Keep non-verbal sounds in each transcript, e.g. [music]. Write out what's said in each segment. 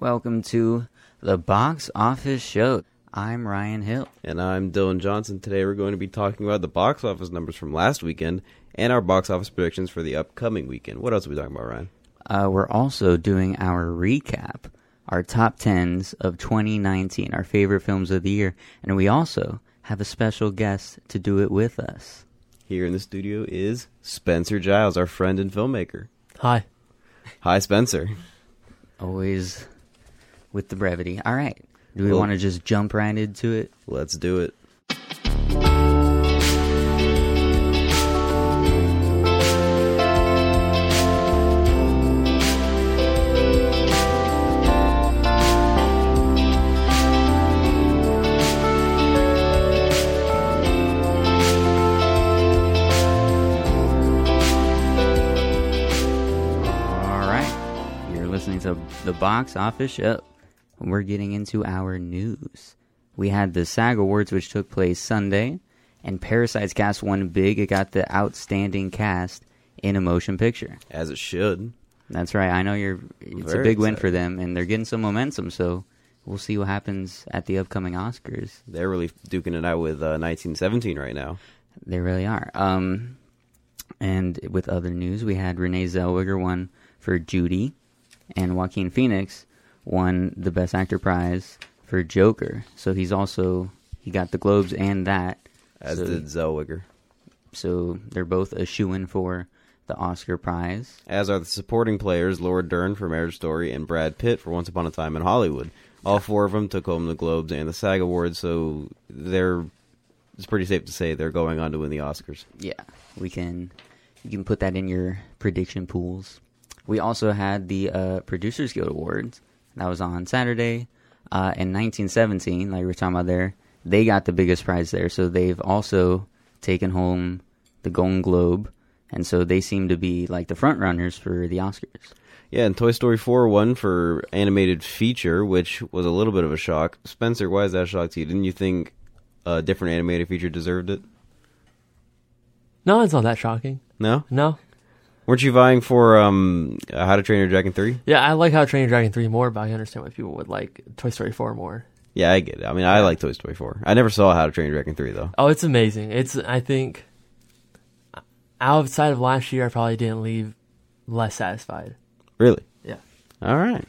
Welcome to the Box Office Show. I'm Ryan Hill. And I'm Dylan Johnson. Today we're going to be talking about the box office numbers from last weekend and our box office predictions for the upcoming weekend. What else are we talking about, Ryan? Uh, we're also doing our recap, our top tens of 2019, our favorite films of the year, and we also have a special guest to do it with us. Here in the studio is Spencer Giles, our friend and filmmaker. Hi. Hi, Spencer. Always with the brevity. All right. Do we Well- want to just jump right into it? Let's do it. All right. You're listening to the Box Office Show. We're getting into our news. We had the SAG Awards, which took place Sunday, and Parasite's cast won big. It got the outstanding cast in a motion picture. As it should. That's right. I know you're. It's Very a big win for them, and they're getting some momentum. So we'll see what happens at the upcoming Oscars. They're really duking it out with uh, 1917 right now. They really are. Um, and with other news, we had Renee Zellweger won for Judy, and Joaquin Phoenix won the Best Actor prize for Joker. So he's also he got the Globes and that. As so, did Zellweger. so they're both a shoe in for the Oscar prize. As are the supporting players Laura Dern for Marriage Story and Brad Pitt for Once Upon a Time in Hollywood. All four of them took home the Globes and the SAG Awards, so they're it's pretty safe to say they're going on to win the Oscars. Yeah, we can you can put that in your prediction pools. We also had the uh, Producers Guild Awards that was on Saturday. Uh, in 1917, like we were talking about there, they got the biggest prize there. So they've also taken home the Golden Globe, and so they seem to be like the front runners for the Oscars. Yeah, and Toy Story 4 won for animated feature, which was a little bit of a shock. Spencer, why is that a shock to you? Didn't you think a different animated feature deserved it? No, it's not that shocking. No? No. Weren't you vying for um, uh, How to Train Your Dragon 3? Yeah, I like How to Train Your Dragon 3 more, but I understand why people would like Toy Story 4 more. Yeah, I get it. I mean, I like Toy Story 4. I never saw How to Train Your Dragon 3, though. Oh, it's amazing. It's, I think, outside of last year, I probably didn't leave less satisfied. Really? Yeah. All right.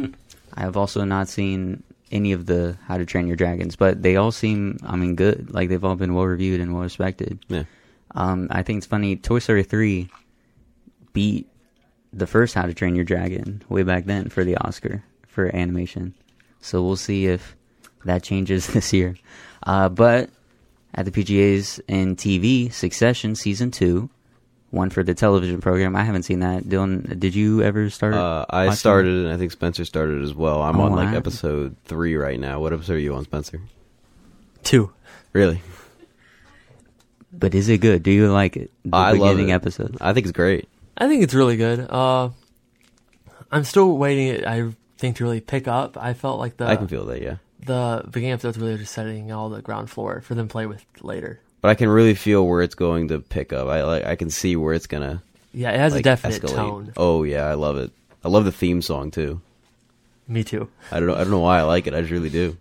I have also not seen any of the How to Train Your Dragons, but they all seem, I mean, good. Like they've all been well reviewed and well respected. Yeah. Um, I think it's funny. Toy Story three beat the first How to Train Your Dragon way back then for the Oscar for animation. So we'll see if that changes [laughs] this year. Uh, but at the PGA's in TV, Succession season two, one for the television program. I haven't seen that. Dylan, did you ever start? Uh, I watching started, and I think Spencer started as well. I'm Oh, on like wow. episode 3 right now. What episode are you on, Spencer? Two. Really? But is it good? Do you like it? The I love beginning it. episodes. I think it's great. I think it's really good. Uh, I'm still waiting. I think to really pick up. I felt like the I can feel that, yeah. the beginning episodes really just setting all the ground floor for them to play with later. But I can really feel where it's going to pick up. I like. I can see where it's gonna Yeah, it has like, a definite escalate. tone. Oh yeah, I love it. I love the theme song too. Me too. I don't know. I don't know why I like it. I just really do.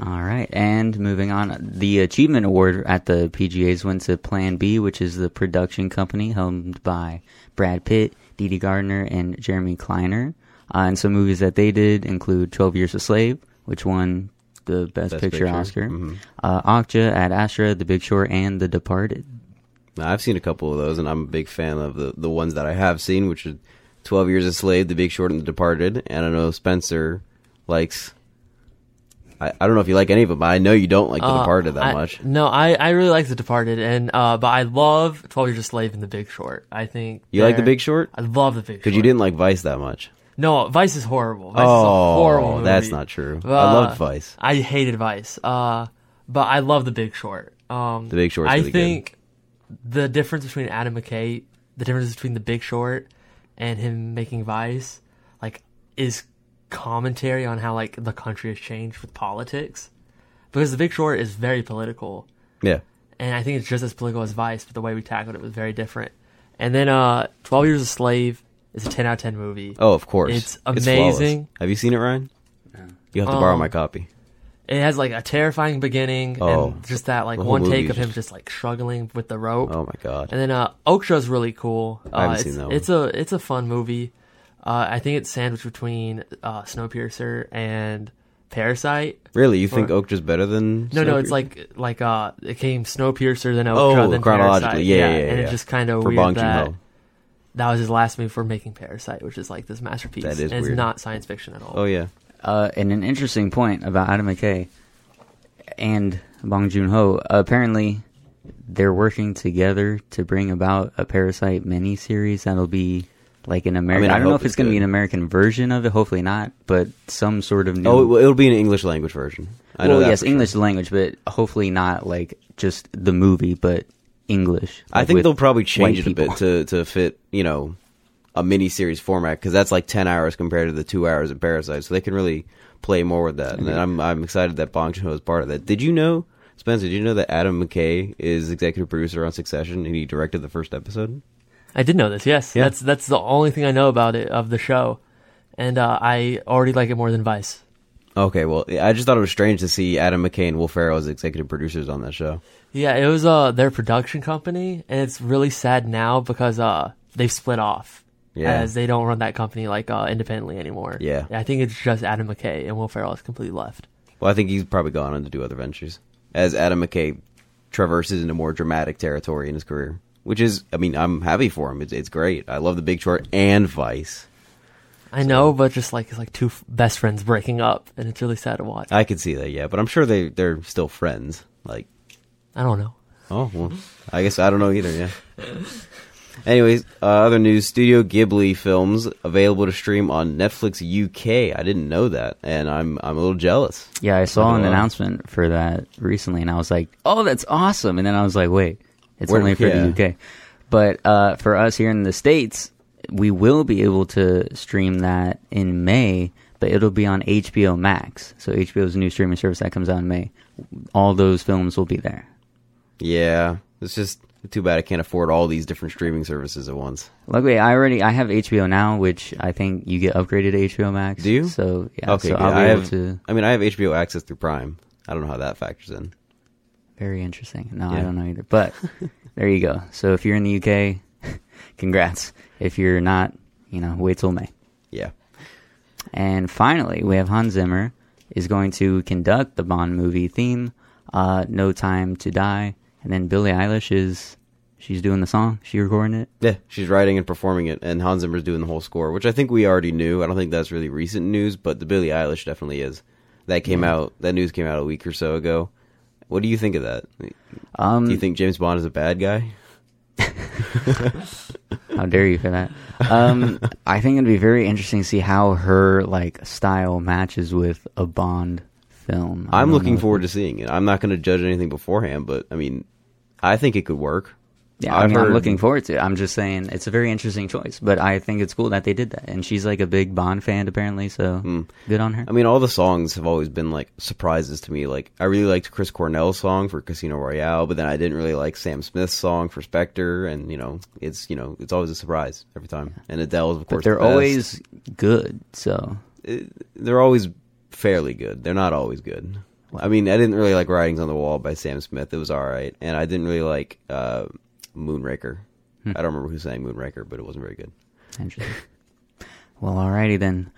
All right, and moving on, the achievement award at the PGA's went to Plan B, which is the production company helmed by Brad Pitt, Dede Gardner, and Jeremy Kleiner. Uh, and some movies that they did include Twelve Years a Slave, which won the Best, Best Picture, Picture. Oscar, Mhm. uh, Okja, Ad Astra, The Big Short, and The Departed. Now, I've seen a couple of those, and I'm a big fan of the the ones that I have seen, which are Twelve Years a Slave, The Big Short, and The Departed. And I know Spencer likes. I, I don't know if you like any of them, but I know you don't like The Uh, Departed that I- much. No, I, I really like The Departed, and uh, but I love Twelve Years a Slave and The Big Short. I think You like The Big Short? I love The Big Short. Because you didn't like Vice that much. No, Vice is horrible. Vice is a oh, horrible movie. that's not true. I Uh, loved Vice. I hated Vice. Uh, but I love The Big Short. Um, The Big Short's I really good. think the difference between Adam McKay, the difference between The Big Short and him making Vice, like, is commentary on how like the country has changed with politics. Because The Big Short is very political, Yeah. and I think it's just as political as Vice, but the way we tackled it was very different. And then uh, Twelve Years a Slave is a 10 out of 10 movie. Oh, of course. It's flawless. amazing. have you seen it, Ryan? No. You have to borrow Um, my copy. It has like a terrifying beginning Oh. and just that like one take of him just- just like struggling with the rope. Oh my god. And then uh Okja's really cool. Uh, I haven't it's, seen that one. It's a it's a fun movie. Uh, I think it's sandwiched between uh, Snowpiercer and Parasite. Really, you think for- Okja's better than? No, no, it's like like uh it came Snowpiercer then Okja Oh, then chronologically. Parasite. Yeah, yeah, yeah, and yeah. it's just kind of for weird Bong that Joon-ho. that was his last movie for making Parasite, which is like this masterpiece. That is and weird. It's not science fiction at all. Oh yeah. Uh, and an interesting point about Adam McKay and Bong Joon Ho. apparently, they're working together to bring about a Parasite miniseries that'll be like an American. I I, don't know if it's going to be an American version of it. Hopefully not, but some sort of new. Oh, it'll be an English language version. I know well, that yes, for sure. English language, but hopefully not like just the movie, but English. I think they'll probably change it a bit to to fit you know a mini series format because that's like ten hours compared to the two hours of Parasite, so they can really play more with that. And I'm I'm excited that Bong Joon Ho is part of that. Did you know, Spencer? Did you know that Adam McKay is executive producer on Succession and he directed the first episode? I did know this. Yes, Yeah. that's that's the only thing I know about it of the show, and uh, I already like it more than Vice. Okay, well, I just thought it was strange to see Adam McKay and Will Ferrell as executive producers on that show. Yeah, it was uh their production company, and it's really sad now because uh they've split off. Yeah. As they don't run that company like uh independently anymore. Yeah. I think it's just Adam McKay and Will Ferrell is completely left. Well, I think he's probably gone on to do other ventures as Adam McKay traverses into more dramatic territory in his career. Which is, I mean, I'm happy for him. It's, it's great. I love The Big Short and Vice. I know, but just like it's like two f- best friends breaking up, and it's really sad to watch. I can see that, yeah, but I'm sure they they're still friends. Like, I don't know. oh well, I guess I don't know either. Yeah. [laughs] Anyways, uh, other news: Studio Ghibli films available to stream on Netflix UK. I didn't know that, and I'm I'm a little jealous. Yeah, I saw Not an gonna announcement for that recently, and I was like, "Oh, that's awesome!" And then I was like, "Wait, it's Where- only for yeah. the UK." But uh, for us here in the states, we will be able to stream that in May, but it'll be on HBO Max. So HBO's new streaming service that comes out in May. All those films will be there. Yeah, it's just too bad I can't afford all these different streaming services at once. Luckily, I already I have HBO now, which I think you get upgraded to HBO Max. Do you? So yeah, okay, so good. I'll be I able have. to. I mean, I have HBO access through Prime. I don't know how that factors in. Very interesting. No, I don't know either. But [laughs] there you go. So if you're in the UK, [laughs] congrats. If you're not, you know, wait till May. Yeah. And finally, we have Hans Zimmer is going to conduct the Bond movie theme, uh, "No Time to Die," and then Billie Eilish is she's doing the song. She recording it. Yeah, she's writing and performing it, and Hans Zimmer's doing the whole score, which I think we already knew. I don't think that's really recent news, but the Billie Eilish definitely is. That came out. That news came out a week or so ago. What do you think of that? Um, Do you think James Bond is a bad guy? [laughs] How dare you for that? Um, I think it'd be very interesting to see how her like style matches with a Bond film. I I'm looking forward to seeing it. I'm not going to judge anything beforehand, but I mean, I think it could work. Yeah, I I've mean, I'm heard- looking forward to it. I'm just saying it's a very interesting choice, but I think it's cool that they did that. And she's like a big Bond fan apparently, so Mm. good on her. I mean, all the songs have always been like surprises to me. Like, I really liked Chris Cornell's song for Casino Royale, but then I didn't really like Sam Smith's song for Spectre. And you know, it's you know, it's always a surprise every time. And Adele's, of but course, they're the always good. So it- they're always fairly good. They're not always good. I mean, I didn't really like Writings on the Wall by Sam Smith. It was all right, and I didn't really like uh, Moonraker. Hmm. I don't remember who sang Moonraker, but it wasn't very good. interesting. well, alrighty then.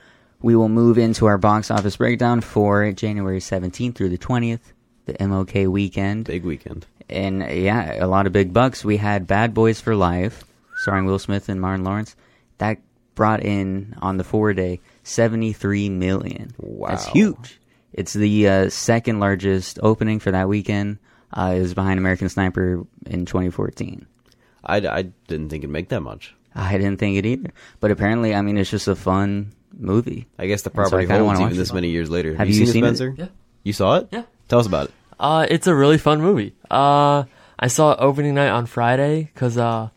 We will move into our box office breakdown for January 17th through the 20th, the MLK weekend. Big weekend. And yeah, a lot of big bucks. We had Bad Boys for Life, starring Will Smith and Martin Lawrence. That brought in on the four day seventy three million. Wow. That's huge. It's the uh, second largest opening for that weekend. Uh, it was behind American Sniper in 2014. I, I didn't think it'd make that much. I didn't think it either, but apparently, I mean, it's just a fun movie. I guess the And so property kinda holds watch even it. this many years later. Have you seen, seen it, it? Spencer? Yeah. You saw it? Yeah. Tell us about it. Uh, it's a really fun movie. Uh, I saw it opening night on Friday because uh,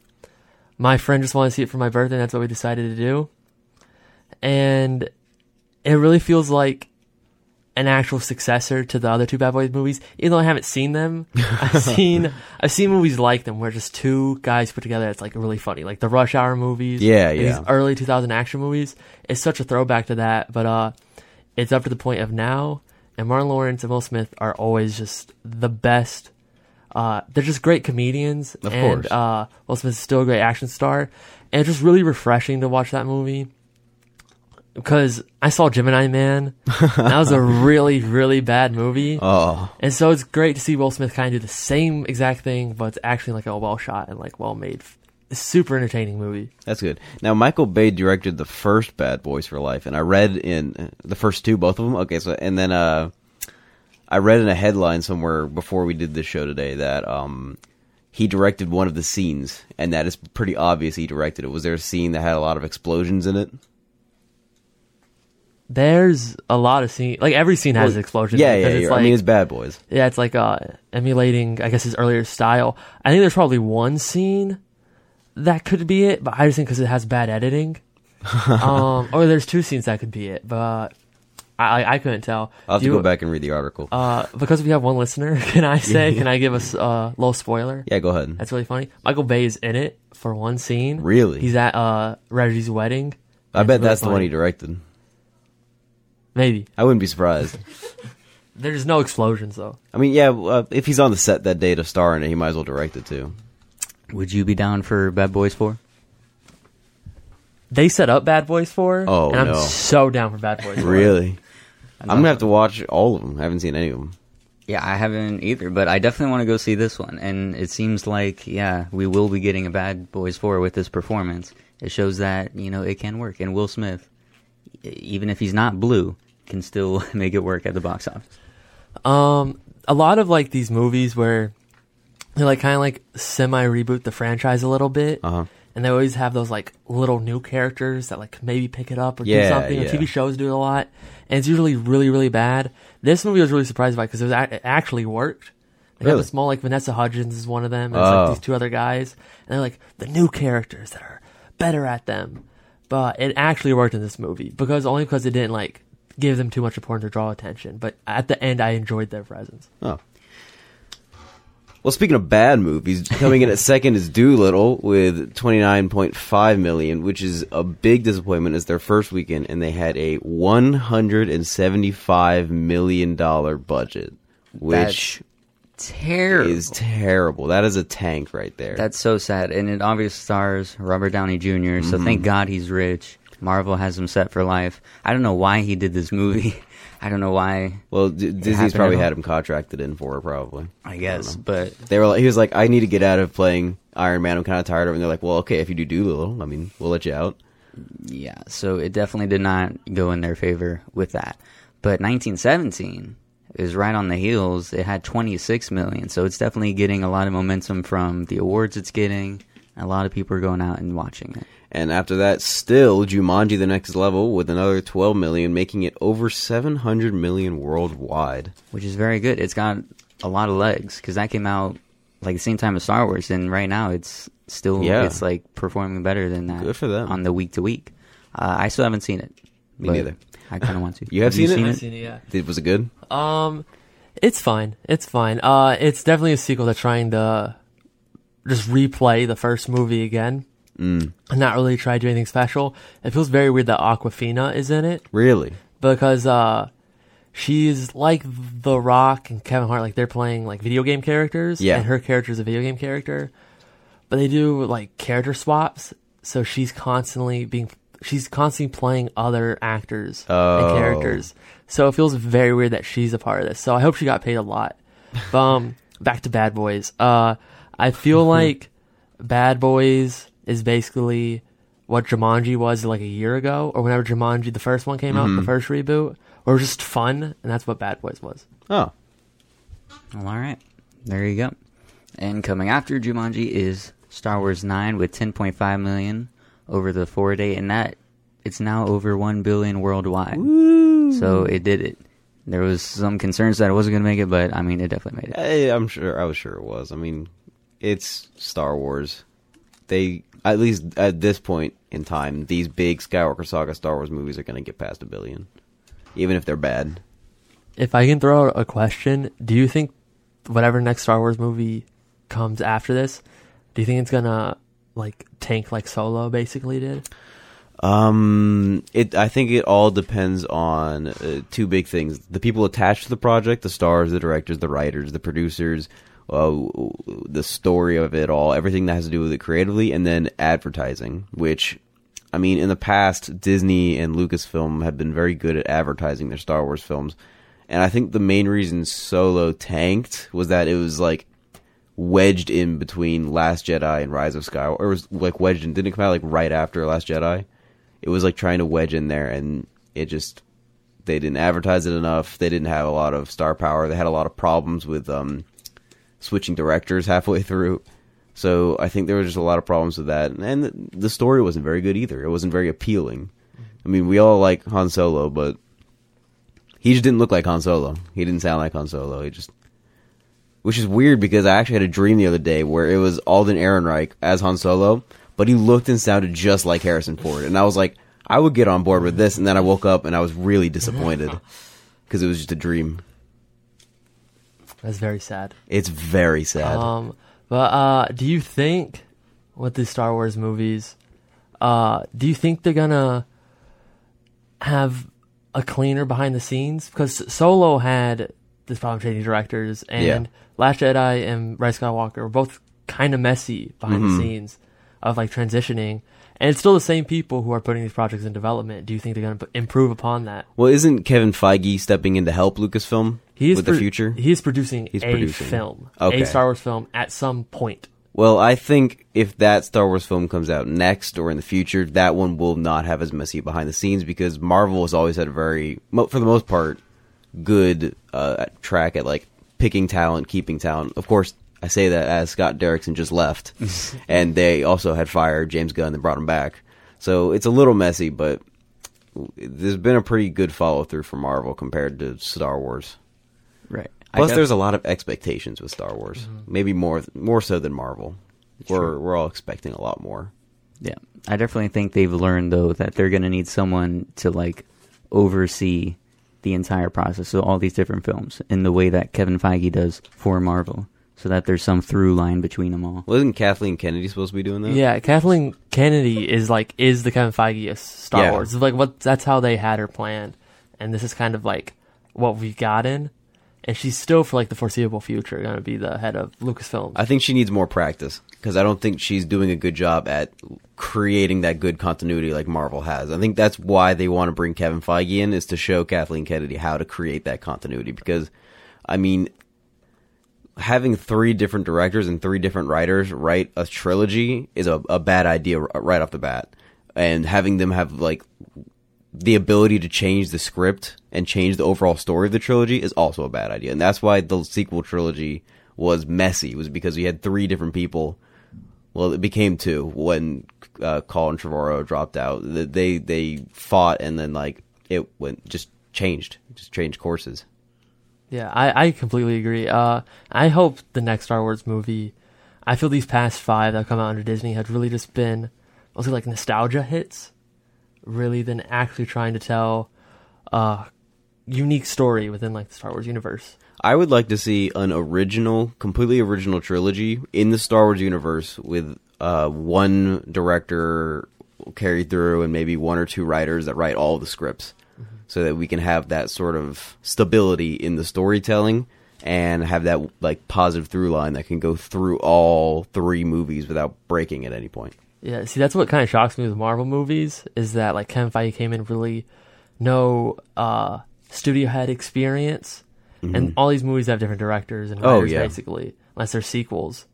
my friend just wanted to see it for my birthday. and That's what we decided to do, and it really feels like an actual successor to the other two Bad Boys movies. Even though I haven't seen them, [laughs] I've seen I've seen movies like them where just two guys put together. It's like really funny, like the Rush Hour movies. Yeah, yeah. These early 2000 action movies. It's such a throwback to that, but uh, it's up to the point of now. And Martin Lawrence and Will Smith are always just the best. Uh, they're just great comedians, Of and course. uh, Will Smith is still a great action star, and it's just really refreshing to watch that movie because I saw Gemini Man. that was a [laughs] really, really bad movie. Oh, And so it's great to see Will Smith kind of do the same exact thing, but it's actually like a well shot and like well made, super entertaining movie. that's good. Now, Michael Bay directed the first Bad Boys for Life, and I read in the first two, both of them. Okay, so and then uh, I read in a headline somewhere before we did this show today that um, he directed one of the scenes, and that is pretty obvious he directed it. Was there a scene that had a lot of explosions in it? There's a lot of scene, like every scene has Well, explosions. Yeah, because yeah. It's yeah. like, I mean, it's Bad Boys. yeah, it's like uh, emulating, I guess, his earlier style. I think there's probably one scene that could be it, but I just think because it has bad editing. [laughs] um, or there's two scenes that could be it, but I I, I couldn't tell. I'll have Do to you- go back and read the article. Uh, because we have one listener, [laughs] can I say? Can I give us a uh, little spoiler? yeah, go ahead. That's really funny. Michael Bay is in it for one scene. Really? He's at uh Reggie's wedding. I bet really that's the one he directed. Maybe. I wouldn't be surprised. [laughs] There's no explosions though. I mean, yeah, uh, if he's on the set that day to star in it, he might as well direct it too. Would you be down for Bad Boys 4? They set up Bad Boys 4. Oh, and I'm no. so down for Bad Boys 4. Really? I'm gonna have to watch all of them. I haven't seen any of them. Yeah, I haven't either, but I definitely want to go see this one. And it seems like, yeah, we will be getting a Bad Boys 4 with this performance. It shows that, you know, it can work. And Will Smith, e- even if he's not blue, can still [laughs] make it work at the box office. Um, a lot of like these movies where they like kind of like semi reboot the franchise a little bit. Uh huh. and they always have those like little new characters that like maybe pick it up or do something. yeah. TV shows do it a lot, and it's usually really really bad. This movie I was really surprised by because it, was a- it actually worked. They have Really? a small like Vanessa Hudgens is one of them. And it's Oh. like these two other guys, and they're like the new characters that are better at them. But it actually worked in this movie because only because it didn't like give them too much importance or draw attention. But at the end, I enjoyed their presence. Oh. Well, speaking of bad movies, coming in at [laughs] second is Dolittle with 29.5 million, which is a big disappointment. It's their first weekend, and they had a 175 million dollar budget, which Terrible. is terrible. That is a tank right there. That's so sad. And it obviously stars Robert Downey junior So Mm-hmm. thank God he's rich. Marvel has him set for life. I don't know why he did this movie. [laughs] I don't know why. well, D- Disney's probably had him contracted in for it, probably. I guess, but They were like, he was like, I need to get out of playing Iron Man. I'm kind of tired of it. And they're like, well, okay, if you do Dolittle, I mean, we'll let you out. yeah. So it definitely did not go in their favor with that. But 1917 is right on the heels. It had 26 million, so it's definitely getting a lot of momentum from the awards it's getting. A lot of people are going out and watching it. And after that, still Jumanji: The Next Level with another 12 million, making it over 700 million worldwide. which is very good. It's got a lot of legs because that came out like the same time as Star Wars, and right now it's still Yeah. it's like performing better than that. Good for them. on the week to week. Uh, I still haven't seen it. Me neither. I kind of want to. [laughs] You have seen it? I've seen it, yeah. Did, was it good? Um, it's fine. It's fine. Uh, it's definitely a sequel to trying to just replay the first movie again. Mm. And not really try to do anything special. It feels very weird that Awkwafina is in it Really? because uh, she's like The Rock and Kevin Hart. Like they're playing like video game characters. Yeah. And her character is a video game character, but they do like character swaps. So she's constantly being. She's constantly playing other actors Oh. and characters. So it feels very weird that she's a part of this. So I hope she got paid a lot. But, um, [laughs] back to Bad Boys. Uh, I feel [laughs] like Bad Boys is basically what Jumanji was like a year ago, or whenever Jumanji the first one came out, the mm-hmm. first reboot, or just fun, and that's what Bad Boys was. Oh. Well, all right, there you go. And coming after Jumanji is Star Wars Nine with 10.5 million over the four day, and that it's now over one billion worldwide. So it did it. There was some concerns that it wasn't going to make it, but I mean, it definitely made it. Hey, I'm sure. I was sure it was. I mean, it's Star Wars. They, at least at this point in time, these big Skywalker Saga Star Wars movies are going to get past a billion, even if they're bad. if I can throw out a question, do you think whatever next Star Wars movie comes after this, do you think it's gonna like tank like Solo basically did? Um, it. I think it all depends on uh, two big things: the people attached to the project, the stars, the directors, the writers, the producers, uh, the story of it all, everything that has to do with it creatively, and then advertising. Which, I mean, in the past, Disney and Lucasfilm have been very good at advertising their Star Wars films, and I think the main reason Solo tanked was that it was like wedged in between Last Jedi and Rise of Skywalker. Or it was like wedged in. Didn't come out like right after Last Jedi? It was like trying to wedge in there, and it just they didn't advertise it enough. They didn't have a lot of star power. They had a lot of problems with um, switching directors halfway [laughs] through. So I think there was just a lot of problems with that, and the, the story wasn't very good either. It wasn't very appealing. I mean, we all like Han Solo, but he just didn't look like Han Solo. He didn't sound like Han Solo. He just which is weird because I actually had a dream the other day where it was Alden Ehrenreich as Han Solo, but he looked and sounded just like Harrison Ford, and I was like, I would get on board with this, and then I woke up and I was really disappointed [laughs] because it was just a dream. That's very sad. It's very sad. Um, but uh, do you think with the Star Wars movies, uh, do you think they're gonna have a cleaner behind the scenes? Because Solo had this problem changing directors, and Yeah. Last Jedi and Rise Skywalker were both kind of messy behind Mm-hmm. the scenes of like transitioning. And it's still the same people who are putting these projects in development. Do you think they're going to improve upon that? well, isn't Kevin Feige stepping in to help Lucasfilm He is with pro- the future? He is producing He's a producing. film, Okay. a Star Wars film at some point. Well, I think if that Star Wars film comes out next or in the future, that one will not have as messy behind the scenes because Marvel has always had a very, for the most part, good uh, track at like picking talent, keeping talent. Of course, I say that as Scott Derrickson just left, [laughs] and they also had fired James Gunn and brought him back. So it's a little messy, but there's been a pretty good follow through for Marvel compared to Star Wars. Right. Plus, def- there's a lot of expectations with Star Wars. Mm-hmm. Maybe more more so than Marvel. We're we're all expecting a lot more. Yeah, I definitely think they've learned though that they're gonna need someone to like oversee the entire process, so all these different films in the way that Kevin Feige does for Marvel, so that there's some through line between them all. Well, isn't Kathleen Kennedy supposed to be doing that? Yeah, Kathleen Kennedy is like is the Kevin Feige of Star Yeah. Wars. It's like what that's how they had her planned, and this is kind of like what we've gotten. And she's still for like the foreseeable future going to be the head of Lucasfilm. I think she needs more practice because I don't think she's doing a good job at creating that good continuity like Marvel has. I think that's why they want to bring Kevin Feige in is to show Kathleen Kennedy how to create that continuity because I mean having three different directors and three different writers write a trilogy is a, a bad idea right off the bat. And having them have like the ability to change the script and change the overall story of the trilogy is also a bad idea. And that's why the sequel trilogy was messy, was because we had three different people. Well, it became two when uh, Colin Trevorrow dropped out. They they fought and then like it went just changed, just changed courses. Yeah, I, I completely agree. Uh, I hope the next Star Wars movie. I feel these past five that have come out under Disney have really just been mostly like nostalgia hits, really than actually trying to tell a unique story within like the Star Wars universe. I would like to see an original, completely original trilogy in the Star Wars universe with uh, one director carried through and maybe one or two writers that write all the scripts so that we can have that sort of stability in the storytelling and have that like positive through line that can go through all three movies without breaking at any point. Yeah, see, that's what kind of shocks me with Marvel movies is that like Kevin Feige came in really no uh, studio head experience, and all these movies have different directors and Mm-hmm. Oh, writers yeah. basically, unless they're sequels.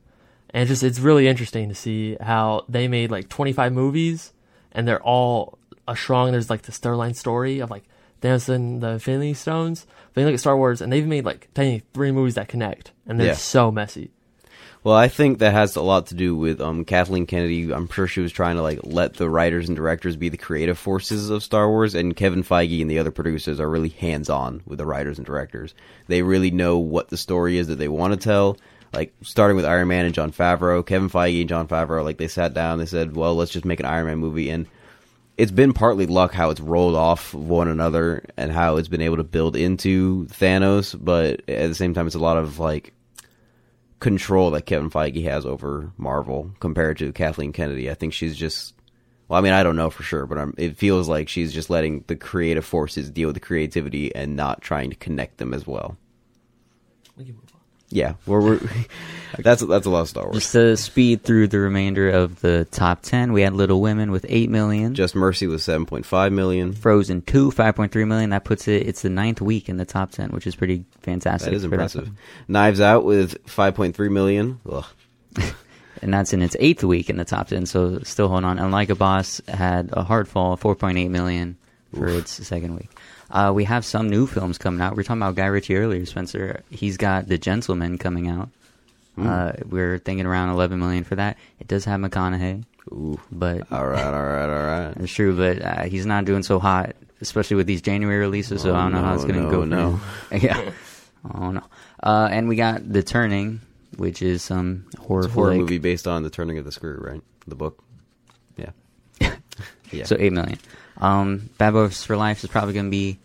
And it's just it's really interesting to see how they made like 25 movies, and they're all a strong. There's like this third line story of like Thanos and the Infinity Stones. But you look at Star Wars, and they've made like technically three movies that connect, and they're Yeah. so messy. Well, I think that has a lot to do with um, Kathleen Kennedy. I'm sure she was trying to like let the writers and directors be the creative forces of Star Wars, and Kevin Feige and the other producers are really hands on with the writers and directors. They really know what the story is that they want to tell. Like starting with Iron Man and Jon Favreau, Kevin Feige and Jon Favreau, like they sat down, they said, "Well, let's just make an Iron Man movie." And it's been partly luck how it's rolled off one another and how it's been able to build into Thanos, but at the same time, it's a lot of like control that Kevin Feige has over Marvel compared to Kathleen Kennedy. I think she's just. Well, I mean, I don't know for sure, but I'm, it feels like she's just letting the creative forces deal with the creativity and not trying to connect them as well. We can move on. Yeah, we're, we're [laughs] that's that's a lot of Star Wars. Just to speed through the remainder of the top 10, we had Little Women with 8 million. Just Mercy was seven point five million. Frozen 2, 5.3 million. That puts it, it's the ninth week in the top 10, which is pretty fantastic. That is impressive. film. Knives Out with five point three million. Ugh. [laughs] and that's in its eighth week in the top 10, so still holding on. And Like a Boss had a hard fall, 4.8 million for its second week. Uh, we have some new films coming out. We were talking about Guy Ritchie earlier, Spencer. He's got The Gentlemen coming out. Hmm. Uh, we're thinking around 11 million for that. It does have McConaughey, Ooh. but All right, all right, all right. [laughs] It's true, but uh, he's not doing so hot, especially with these January releases. So Oh, I don't know how it's going to no, go. for no. him. [laughs] yeah. Oh no. Uh, and we got The Turning, which is some horror, It's a horror flick. movie based on the turning of the screw, right? The book. Yeah. [laughs] yeah. So eight million. Um, Bad Boys for Life is probably going to be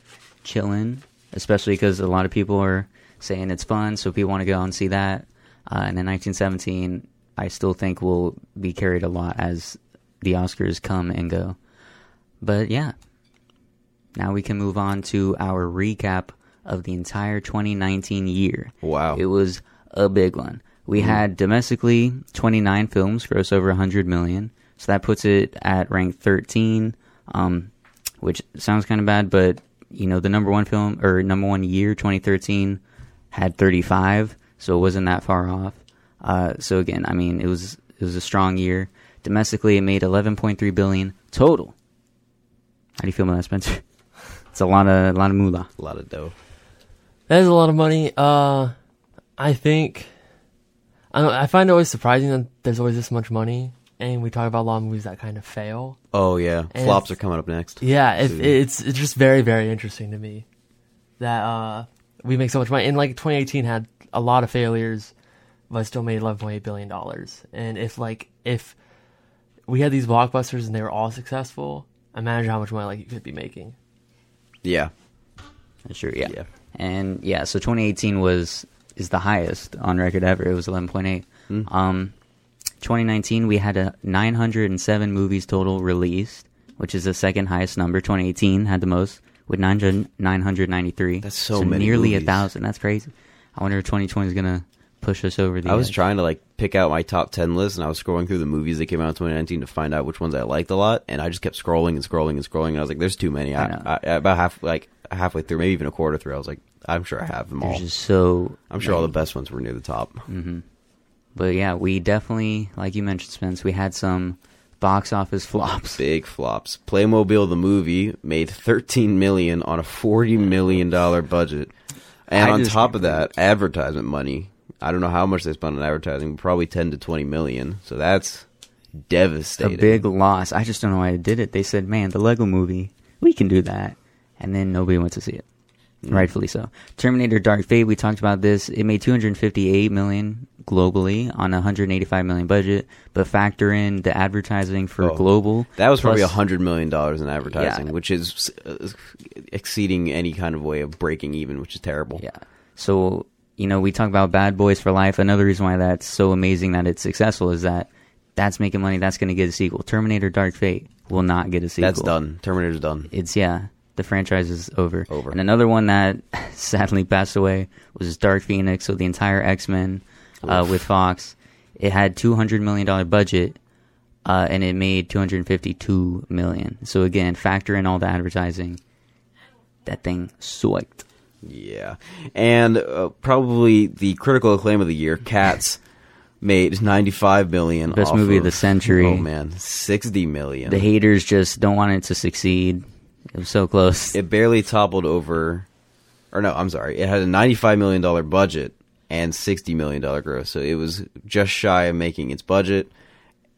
chilling, especially because a lot of people are saying it's fun, so people want to go and see that. Uh, and then 1917, I still think will be carried a lot as the Oscars come and go. But yeah, now we can move on to our recap of the entire 2019 year. Wow. It was a big one. We had domestically 29 films gross over 100 million. So that puts it at rank 13, um, which sounds kind of bad, but you know, the number one film or number one year, 2013, had 35, so it wasn't that far off. Uh, so again, I mean, it was it was a strong year. Domestically, it made 11.3 billion total. How do you feel about that, Spencer? [laughs] It's a lot of a lot of moolah. a lot of dough. That is a lot of money. Uh, I think I don't, I find it always surprising that there's always this much money, and we talk about a lot of movies that kind of fail. Oh yeah, And flops are coming up next. Yeah, if, Soon. it's it's just very very interesting to me that uh we make so much money. And like 2018 had a lot of failures, but still made 11.8 billion dollars. And if like if we had these blockbusters and they were all successful, imagine how much money like you could be making. Yeah, That's true. Yeah. Yeah. And yeah, so 2018 was is the highest on record ever. It was 11.8. Mm. Um, 2019 we had a 907 movies total released, which is the second highest number. 2018 had the most with 900, 993. That's so many nearly a thousand. That's crazy. I wonder if 2020 is gonna push us over the. I was edge. trying to like pick out my top ten list, and I was scrolling through the movies that came out in 2019 to find out which ones I liked a lot, and I just kept scrolling and scrolling and scrolling, and I was like, "There's too many." I I. I, about half, like halfway through, maybe even a quarter through, I was like, "I'm sure I have them all." Just so. I'm sure all the best ones were near the top. Mm-hmm. But yeah, we definitely, like you mentioned, Spence, we had some box office [laughs] flops. Big flops. Playmobil the movie made 13 million on a 40 million dollar budget, and I on top of that, advertisement money. I don't know how much they spent on advertising, probably 10 to 20 million. So that's devastating. a big loss. I just don't know why they did it. They said, "Man, the Lego Movie, we can do that," and then nobody went to see it. Mm. Rightfully so. Terminator: Dark Fate. We talked about this. It made 258 million globally on a 185 million budget, but factor in the advertising for Oh. global. That was probably a plus- hundred million dollars in advertising, Yeah. which is uh, exceeding any kind of way of breaking even, which is terrible. Yeah. So, you know, we talk about Bad Boys for Life. Another reason why that's so amazing that it's successful is that that's making money. That's going to get a sequel. Terminator Dark Fate will not get a sequel. That's done. Terminator's done. It's, yeah, the franchise is over. Over. And another one that [laughs] sadly passed away was Dark Phoenix. So the entire X Men uh, with Fox. It had $200 million budget. Uh, and it made 252 million. So again, factor in all the advertising. That thing sucked. Yeah, and uh, probably the critical acclaim of the year, Cats, [laughs] made ninety five million. Best movie of the century. Oh man, sixty million. The haters just don't want it to succeed. It was so close. it barely toppled over, or no, I'm sorry, it had a ninety five million dollar budget and sixty million dollar gross, so it was just shy of making its budget,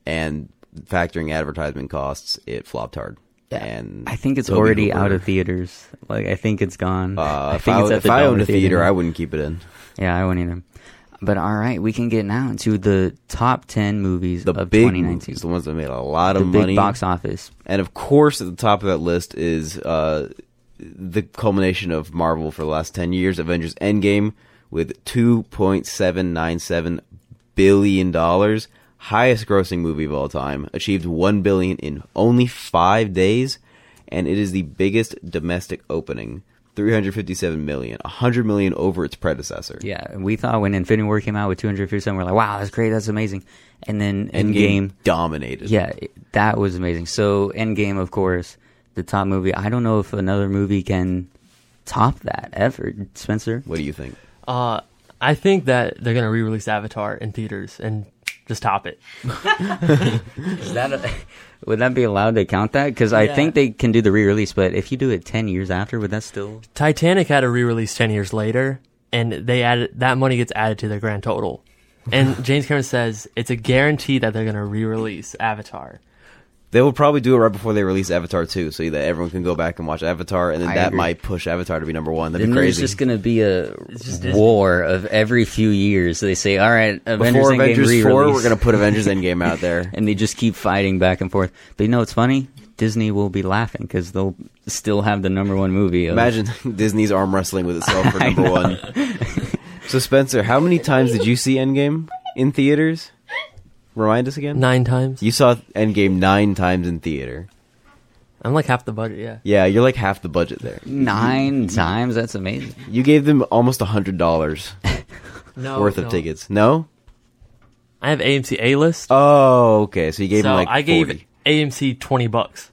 and factoring advertisement costs, it flopped hard. And I think it's Toby already Hooper- out of theaters. Like I think it's gone. Uh, I if think I, it's at if the I owned a theater, now. I wouldn't keep it in. Yeah, I wouldn't either. But all right, we can get now into the top ten movies The of big 2019. movies, the ones that made a lot The of big money. box office. And of course, at the top of that list is uh, the culmination of Marvel for the last 10 years Avengers Endgame with $2.797 billion. Highest grossing movie of all time. Achieved 1 billion in only five days. And it is the biggest domestic opening. 357 million, 100 million over its predecessor. Yeah, and we thought when Infinity War came out with 257, we're like, wow, that's great, that's amazing. And then Endgame Endgame, dominated. yeah, that was amazing. So Endgame, of course, the top movie. I don't know if another movie can top that ever. Spencer, What do you think? Uh, I think that they're gonna re-release Avatar in theaters and just top it. [laughs] is that a, would that be allowed to count that? Because I Yeah. think they can do the re-release, but if you do it 10 years after, would that still? Titanic had a re-release ten years later, and they added that money gets added to their grand total. And [laughs] James Cameron says it's a guarantee that they're gonna re-release Avatar. They will probably do it right before they release Avatar 2 so that everyone can go back and watch Avatar, and then I that agree. might push Avatar to be number one. That'd Then be there's crazy. just going to be a just Disney. war of every few years. They say, all right, Avengers Before Endgame Avengers 4, re-release. we're going to put Avengers [laughs] Endgame out there. and they just keep fighting back and forth. But you know what's funny? Disney will be laughing because they'll still have the number one movie. Of, Imagine [laughs] Disney's arm wrestling with itself for [laughs] number one. So, Spencer, how many times did you see Endgame in theaters? Remind us again. Nine times. You saw Endgame nine times in theater. I'm like half the budget. Yeah. Yeah, you're like half the budget there. nine times. That's amazing. You gave them almost a hundred dollars [laughs] No. worth of no. tickets. No? I have AMC A list. Oh, okay. So you gave so them like I gave 40. AMC twenty bucks.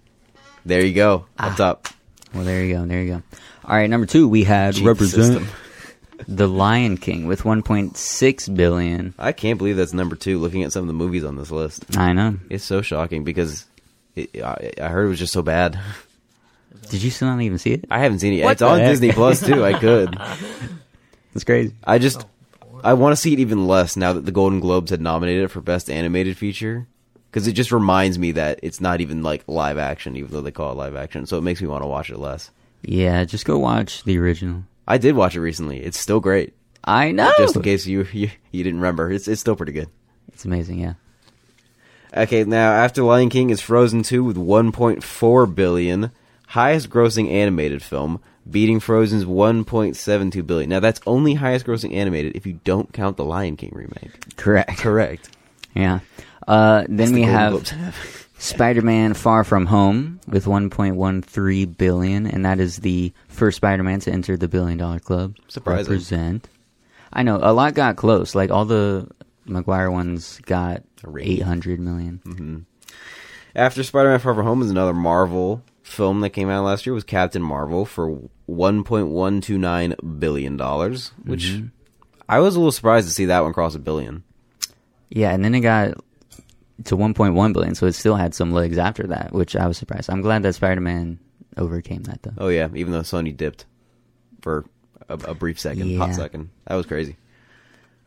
There you go. Ah. Up. Well, there you go. There you go. All right, number two, we had Cheat represent system. The Lion King with 1.6 billion. I can't believe that's number two. Looking at some of the movies on this list, I know. it's so shocking because it, I, I heard it was just so bad. Did you still not even see it? I haven't seen it. yet. What it's on heck? Disney Plus too. I could. [laughs] It's crazy. I just I want to see it even less now that the Golden Globes had nominated it for Best Animated Feature because it just reminds me that it's not even like live action, even though they call it live action. So it makes me want to watch it less. Yeah, just go watch the original. I did watch it recently. It's still great. I know. Just in case you, [laughs] you you didn't remember, it's it's still pretty good. It's amazing. Yeah. Okay, now after Lion King is Frozen 2 with 1.4 billion, highest grossing animated film, beating Frozen's 1.72 billion. Now that's only highest grossing animated if you don't count the Lion King remake. Correct. Correct. Yeah. Uh, then the we have. Spider-Man: Far From Home with 1.13 billion, and that is the first Spider-Man to enter the billion-dollar club. Surprising. Represent. I know a lot got close. Like all the Maguire ones got A rating. 800 million. After Spider-Man: Far From Home is another Marvel film that came out last year was Captain Marvel for 1.129 billion dollars, which Mm-hmm. I was a little surprised to see that one cross a billion. Yeah, and then it got to 1.1 billion, so it still had some legs after that, which I was surprised. I'm glad that Spider-Man overcame that though. Oh yeah, even though Sony dipped for a, a brief second, Yeah. hot second. That was crazy.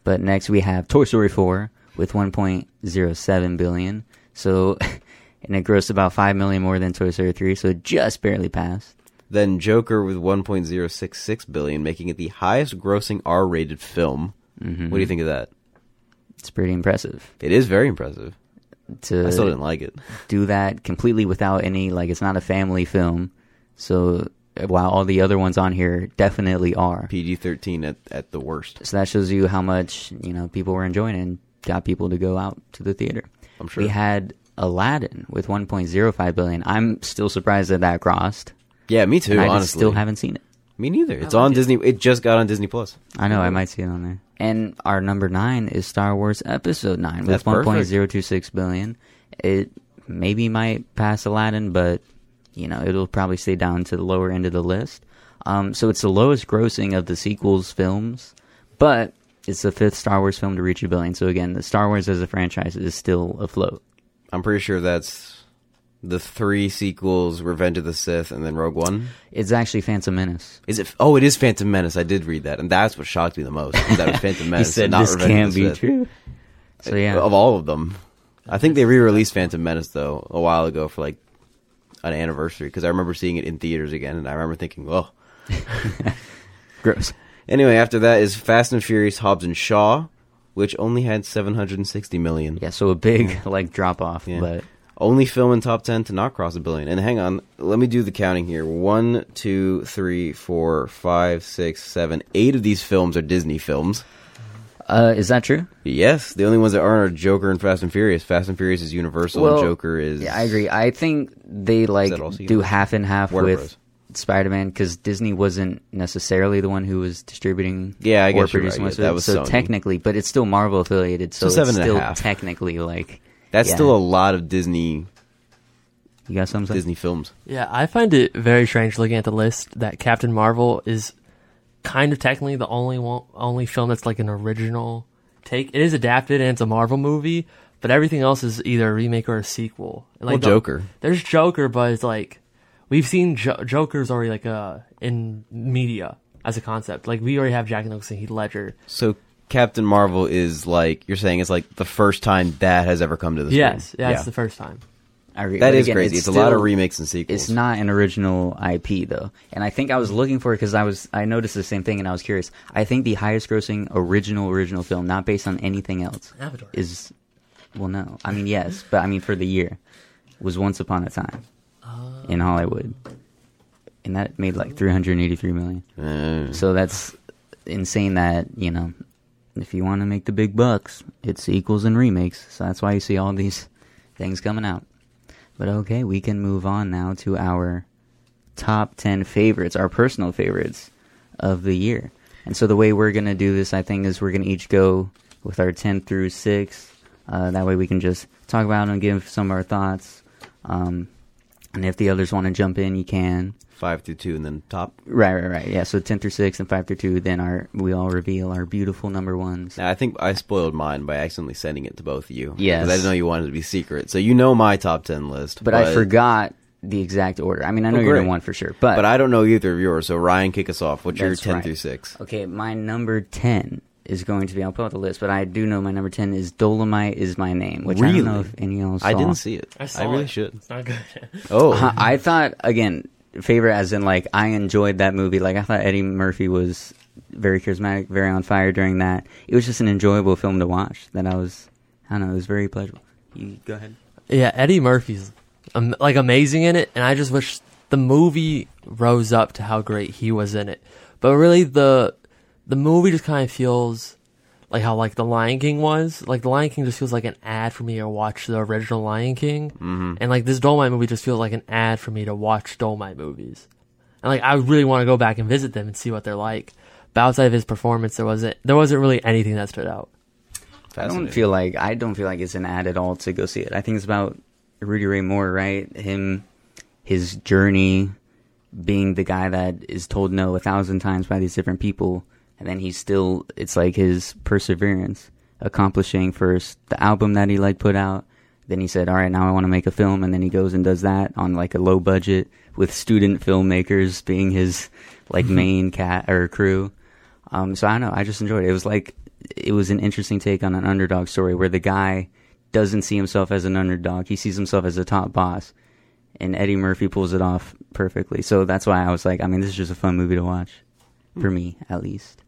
But next we have Toy Story 4 with 1.07 billion. So, [laughs] and it grossed about 5 million more than Toy Story 3, so it just barely passed. Then Joker with 1.066 billion, making it the highest grossing R-rated film. Mm-hmm. What do you think of that? It's pretty impressive It is very impressive. To I still didn't like it. do that completely without any like it's not a family film. So while all the other ones on here definitely are. PG-13 at at the worst. So that shows you how much, you know, people were enjoying it and got people to go out to the theater. I'm sure. We had Aladdin with 1.05 billion. I'm still surprised that that crossed. Yeah, me too. and I honestly, still haven't seen it. Me neither. It's on. Disney. It just got on Disney Plus. I know I might see it on there. And our number nine is Star Wars Episode Nine with That's one perfect. point zero two six billion. It maybe might pass Aladdin, but you know it'll probably stay down to the lower end of the list. Um, so it's the lowest grossing of the sequels films, but it's the fifth Star Wars film to reach a billion. So again, the Star Wars as a franchise is still afloat. I'm pretty sure that's the three sequels: Revenge of the Sith and then Rogue One. It's actually Phantom Menace. Is it? Oh, it is Phantom Menace. I did read that, and that's what shocked me the most. That [laughs] was Phantom He Menace. said not this Revenge can't be Sith. true. So yeah, of all of them. I think they re-released Phantom Menace though a while ago for like an anniversary because I remember seeing it in theaters again, and I remember thinking, "Oh." [laughs] gross. Anyway, after that is Fast and Furious: Hobbs and Shaw which only had 760 million. Yeah, so a big [laughs] like drop off, Yeah. but Only film in top 10 to not cross a billion. And hang on, let me do the counting here. One, two, three, four, five, six, seven, eight of these films are Disney films. uh, is that true? Yes, the only ones that aren't are Joker and Fast and Furious. Fast and Furious is Universal, and Joker is. Yeah, I agree. I think they like do half and half Warner with Bros. Spider-Man because Disney wasn't necessarily the one who was distributing. Yeah, I or guess you're producing right. Yeah, that was so Sony. technically, but it's still Marvel affiliated, so, So seven it's and a still half. technically like. That's yeah. still a lot of Disney You got something? Disney films. Yeah, I find it very strange looking at the list that Captain Marvel is kind of technically the only one, only film that's like an original take. It is adapted and it's a Marvel movie, but everything else is either a remake or a sequel. Like Well, the- Joker. There's Joker, but it's like we've seen jo- Joker's already like uh in media as a concept. Like we already have Jack Nicholson, Heath Ledger. So Captain Marvel is like you're saying it's like the first time that has ever come to the screen. Yes, yeah, it's the first time. I agree. That But is again, crazy. It's, a lot of remakes and sequels. It's not an original IP though, and I think I was looking for it because I was I noticed the same thing and I was curious. I think the highest grossing original original film, not based on anything else, Avatar. is well, no, I mean yes, but I mean for the year was Once Upon a Time in Hollywood, and that made like three hundred eighty three million. Uh, So that's insane. That you know, if you want to make the big bucks, it's sequels and remakes. So that's why you see all these [laughs] things coming out. But okay, we can move on now to our top 10 favorites, our personal favorites of the year. And so the way we're going to do this, I think, is we're going to each go with our 10 through 6. Uh, that way we can just talk about and give some of our thoughts. Um, and if the others want to jump in, you can. five through two, and then top. Right, right, right. Yeah, so 10 through 6 and 5 through 2, then our we all reveal our beautiful number ones. Now, I think I spoiled mine by accidentally sending it to both of you. Yes. because I didn't know you wanted it to be secret. So you know my top ten list, But, I forgot the exact order. I mean, I oh, know Oh, you're one for sure. But, But I don't know either of yours. So Ryan, kick us off. What's your ten right. through six? Okay, my number 10 is going to be, I'll pull out the list, but I do know my number 10 is Dolemite is my name, which I Really? don't know if any of y'all saw. I didn't see it. I saw really it. should. It's not good. [laughs] Oh, Uh, I thought, again, favorite as in, like, I enjoyed that movie. Like, I thought Eddie Murphy was very charismatic, very on fire during that. It was just an enjoyable film to watch that I was, I don't know, it was very pleasurable. You go ahead. Yeah, Eddie Murphy's um, like amazing in it, and I just wish the movie rose up to how great he was in it. But really, the the movie just kind of feels like how like the Lion King was. Like the Lion King just feels like an ad for me to watch the original Lion King, mm-hmm. and like this Dolemite movie just feels like an ad for me to watch Dolemite movies. And like I really want to go back and visit them and see what they're like. But outside of his performance, there wasn't there wasn't really anything that stood out. I don't feel like I don't feel like it's an ad at all to go see it. I think it's about Rudy Ray Moore, right? Him, his journey, being the guy that is told no a thousand times by these different people, and then he's still. It's like his perseverance, accomplishing first the album that he like put out. Then he said, "All right, now I want to make a film," and then he goes and does that on like a low budget with student filmmakers being his like main cat or crew. Um, so I don't know. I just enjoyed it. It was like it was an interesting take on an underdog story where the guy doesn't see himself as an underdog. He sees himself as a top boss, and Eddie Murphy pulls it off perfectly. So that's why I was like, I mean, this is just a fun movie to watch for me, at least.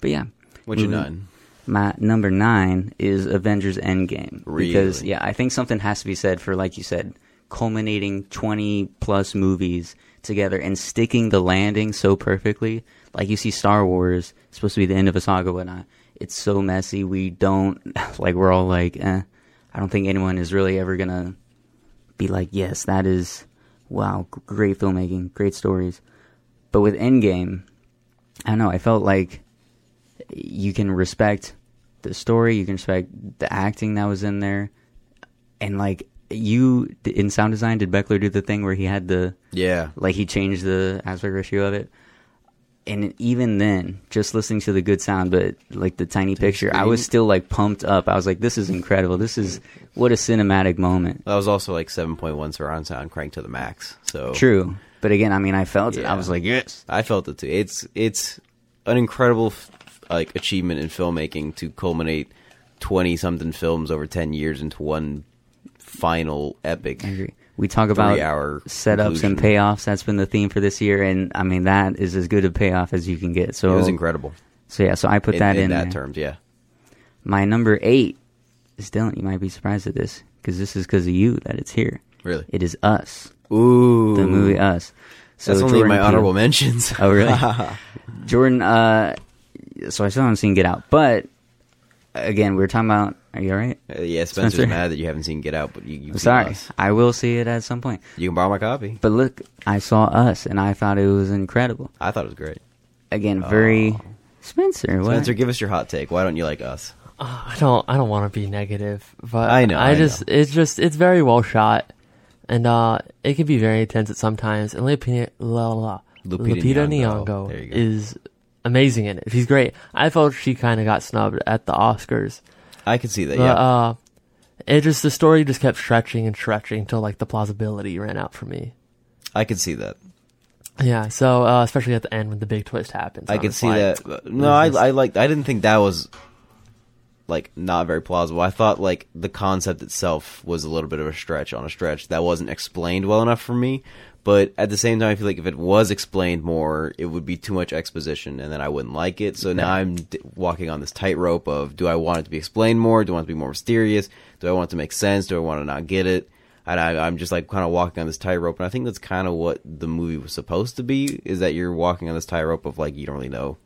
But yeah, What's your moving- nine? My number nine is Avengers Endgame because yeah, I think something has to be said for like you said, culminating twenty plus movies together and sticking the landing so perfectly. Like you see Star Wars supposed to be the end of a saga, whatnot. It's so messy. We don't [laughs] like. We're all like, eh. I don't think anyone is really ever gonna be like, yes, that is wow, great filmmaking, great stories. But with Endgame, I don't know. I felt like you can respect the story, you can respect the acting that was in there, and like you in sound design, did Beckler do the thing where he had the Yeah. like he changed the aspect ratio of it? And even then, just listening to the good sound, but like the tiny picture, I was still like pumped up. I was like, "This is incredible! This is what a cinematic moment." That was also like 7.1 surround sound cranked to the max. So True, but again, I mean, I felt it. I was like, "Yes." I felt it too. It's it's an incredible like achievement in filmmaking to culminate 20 something films over 10 years into one final epic. I agree. We talk about Three-hour setups and payoffs. That's been the theme for this year, and I mean that is as good a payoff as you can get. So It was incredible. So yeah, so I put in, that in in, that there. terms, yeah. My number eight is Dylan. You might be surprised at this because this is because of you that it's here. Really? It is Us, Ooh. the movie Us. So That's only Jordan my Peele- honorable mentions. Oh, really? [laughs] Jordan, uh, so I still haven't seen Get Out, but again, we were talking about. Are you all right? Uh, yeah, Spencer's Spencer? mad that you haven't seen Get Out, but you, you've I'm sorry. Us. I will see it at some point. You can borrow my copy. But look, I saw Us, and I thought it was incredible. I thought it was great. Again, very Spencer. What? Spencer, give us your hot take. Why don't you like Us? Uh, I don't I don't want to be negative, but I know, I I just know. it's just it's very well shot, and uh, it can be very intense at sometimes. And Lupita, la, la, Lupita Lupita Nyong'o. Nyong'o There you go. is amazing in it. She's great. I felt she kind of got snubbed at the Oscars, I can see that. but Yeah, uh, it just the story just kept stretching and stretching until like the plausibility ran out for me. I can see that. Yeah, so uh, especially at the end when the big twist happens, I I can see like, that. No, I? I like. I didn't think that was like not very plausible. I thought like the concept itself was a little bit of a stretch on a stretch that wasn't explained well enough for me. But at the same time, I feel like if it was explained more, it would be too much exposition, and then I wouldn't like it. So now I'm d- walking on this tightrope of: do I want it to be explained more? Do I want it to be more mysterious? Do I want it to make sense? Do I want to not get it? And I, I'm just like kind of walking on this tightrope, and I think that's kind of what the movie was supposed to be: is that you're walking on this tightrope of like you don't really know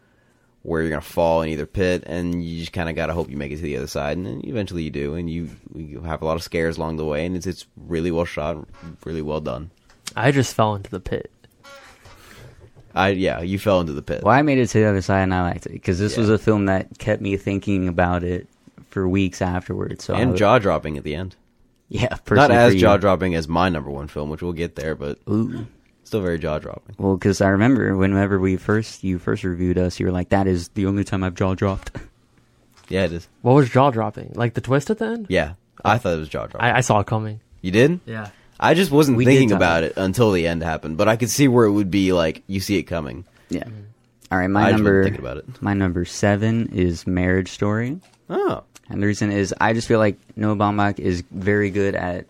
where you're gonna fall in either pit, and you just kind of gotta hope you make it to the other side, and then eventually you do, and you you have a lot of scares along the way, and it's it's really well shot, really well done. I just fell into the pit. I yeah, you fell into the pit. Well, I made it to the other side, and I liked it because this was a film that kept me thinking about it for weeks afterwards. So and jaw dropping at the end. yeah, Not as jaw dropping as my number one film, which we'll get there, but Ooh. still very jaw dropping. Well, because I remember whenever we first you first reviewed us, you were like, "That is the only time I've jaw dropped." [laughs] Yeah, it is. What was jaw dropping? Like the twist at the end? Yeah, I thought it was jaw dropping. I, I saw it coming. you did? Yeah. I just wasn't We did thinking talk about it until the end happened, but I could see where it would be like you see it coming. yeah. All right, my I just wasn't number thinking about it. my number seven is Marriage Story. Oh, And the reason is I just feel like Noah Baumbach is very good at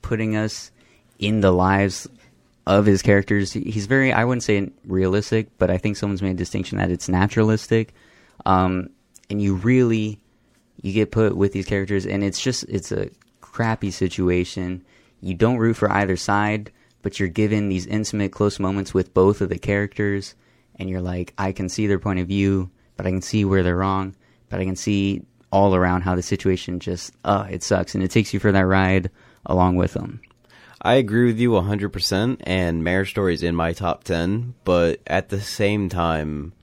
putting us in the lives of his characters. He's very, I wouldn't say realistic, but I think someone's made a distinction that it's naturalistic. Um, and you really, you get put with these characters and it's just, it's a crappy situation. You don't root for either side, but you're given these intimate, close moments with both of the characters. And you're like, I can see their point of view, but I can see where they're wrong, but I can see all around how the situation just, uh, it sucks. And it takes you for that ride along with them. I agree with you 100%, and Marriage Story is in my top 10, but at the same time,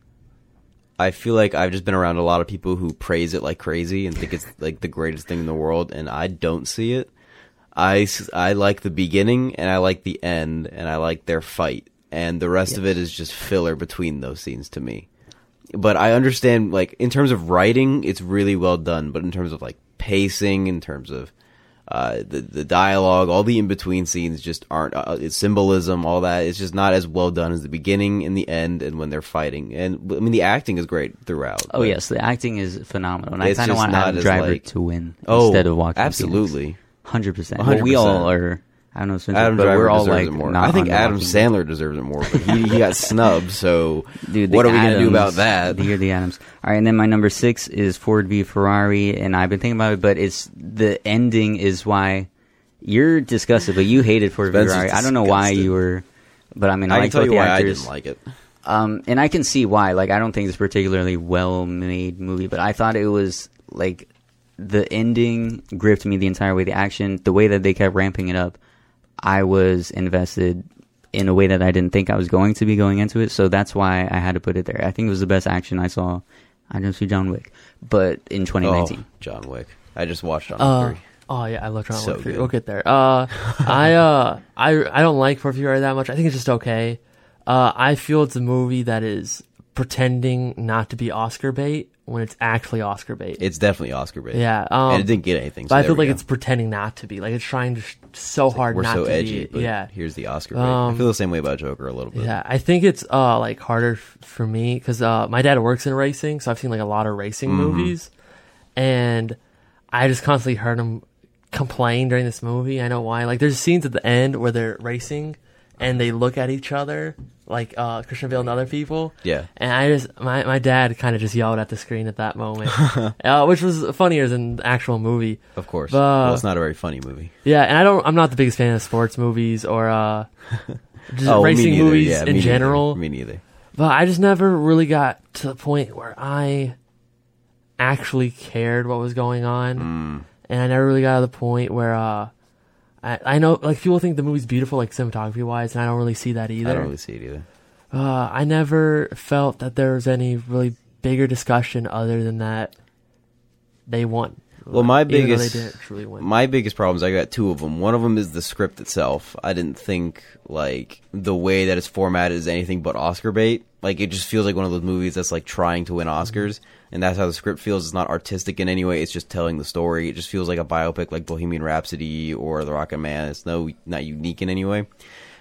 I feel like I've just been around a lot of people who praise it like crazy and think it's like the greatest thing in the world, and I don't see it. I, I like the beginning, and I like the end, and I like their fight, and the rest of it is just filler between those scenes to me. But I understand, like, in terms of writing, it's really well done, but in terms of, like, pacing, in terms of uh, the the dialogue, all the in between scenes just aren't. Uh, it's symbolism, all that. It's just not as well done as the beginning and the end, and when they're fighting. And I mean, the acting is great throughout. Oh yes, the acting is phenomenal, and I kind of want Adam Driver like- to win Oh, instead of Walking absolutely. Hundred percent. Well, we all are. I don't know, Spencer, Adam but Driver we're all deserves like it more. I think Adam Sandler deserves it more, but he, he got [laughs] snubbed. So Dude, what are we gonna do about that? You're the Adams. All right, and then my number six is Ford v Ferrari, and I've been thinking about it, but it's the ending is why you're disgusted, but you hated Ford v Ferrari. I don't know why you were, but I mean, I, I can like tell you the why I actors. didn't like it. Um, and I can see why. Like, I don't think it's a particularly well made movie, but I thought it was like the ending gripped me the entire way. The action, the way that they kept ramping it up, I was invested in a way that I didn't think I was going to be going into it. So that's why I had to put it there. I think it was the best action I saw. I don't see John Wick, but in 2019. Oh, John Wick. I just watched on Uh, three. oh yeah, I love John So Wick. three. good. We'll get there. Uh, [laughs] I uh, I I don't like Ford v Ferrari that much. I think it's just okay. Uh, I feel it's a movie that is pretending not to be Oscar bait when it's actually Oscar bait. It's definitely Oscar bait. yeah, um, and it didn't get anything. but I feel like go. it's pretending not to be. Like it's trying to sh- so hard we're not so to edgy. be. But Yeah, here's the Oscar bait. I Um, feel the same way about Joker a little bit. Yeah, I think it's uh like harder f- for me because uh my dad works in racing, so I've seen like a lot of racing Mm-hmm. movies, and I just constantly heard him complain during this movie. I know why. Like there's scenes at the end where they're racing, and they look at each other like uh, Christian Bale and other people. Yeah. And I just my my dad kind of just yelled at the screen at that moment, [laughs] uh, which was funnier than the actual movie. Of course. But- well, it's not a very funny movie. Yeah, and I don't. I'm not the biggest fan of sports movies or uh, [laughs] just Oh, racing movies Yeah, in me neither. general. Me neither. But I just never really got to the point where I actually cared what was going on, Mm. and I never really got to the point where uh, I I know like people think the movie's beautiful like cinematography wise, and I don't really see that either. I don't really see it either. uh, I never felt that there was any really bigger discussion other than that they won. Well, my biggest- they didn't truly win. My biggest problems, I got two of them. One of them is the script itself. I didn't think like the way that it's formatted is anything but Oscar bait. Like it just feels like one of those movies that's like trying to win mm-hmm. Oscars, and that's how the script feels. It's not artistic in any way. It's just telling the story. It just feels like a biopic, like Bohemian Rhapsody or The Rocket Man. It's no not unique in any way.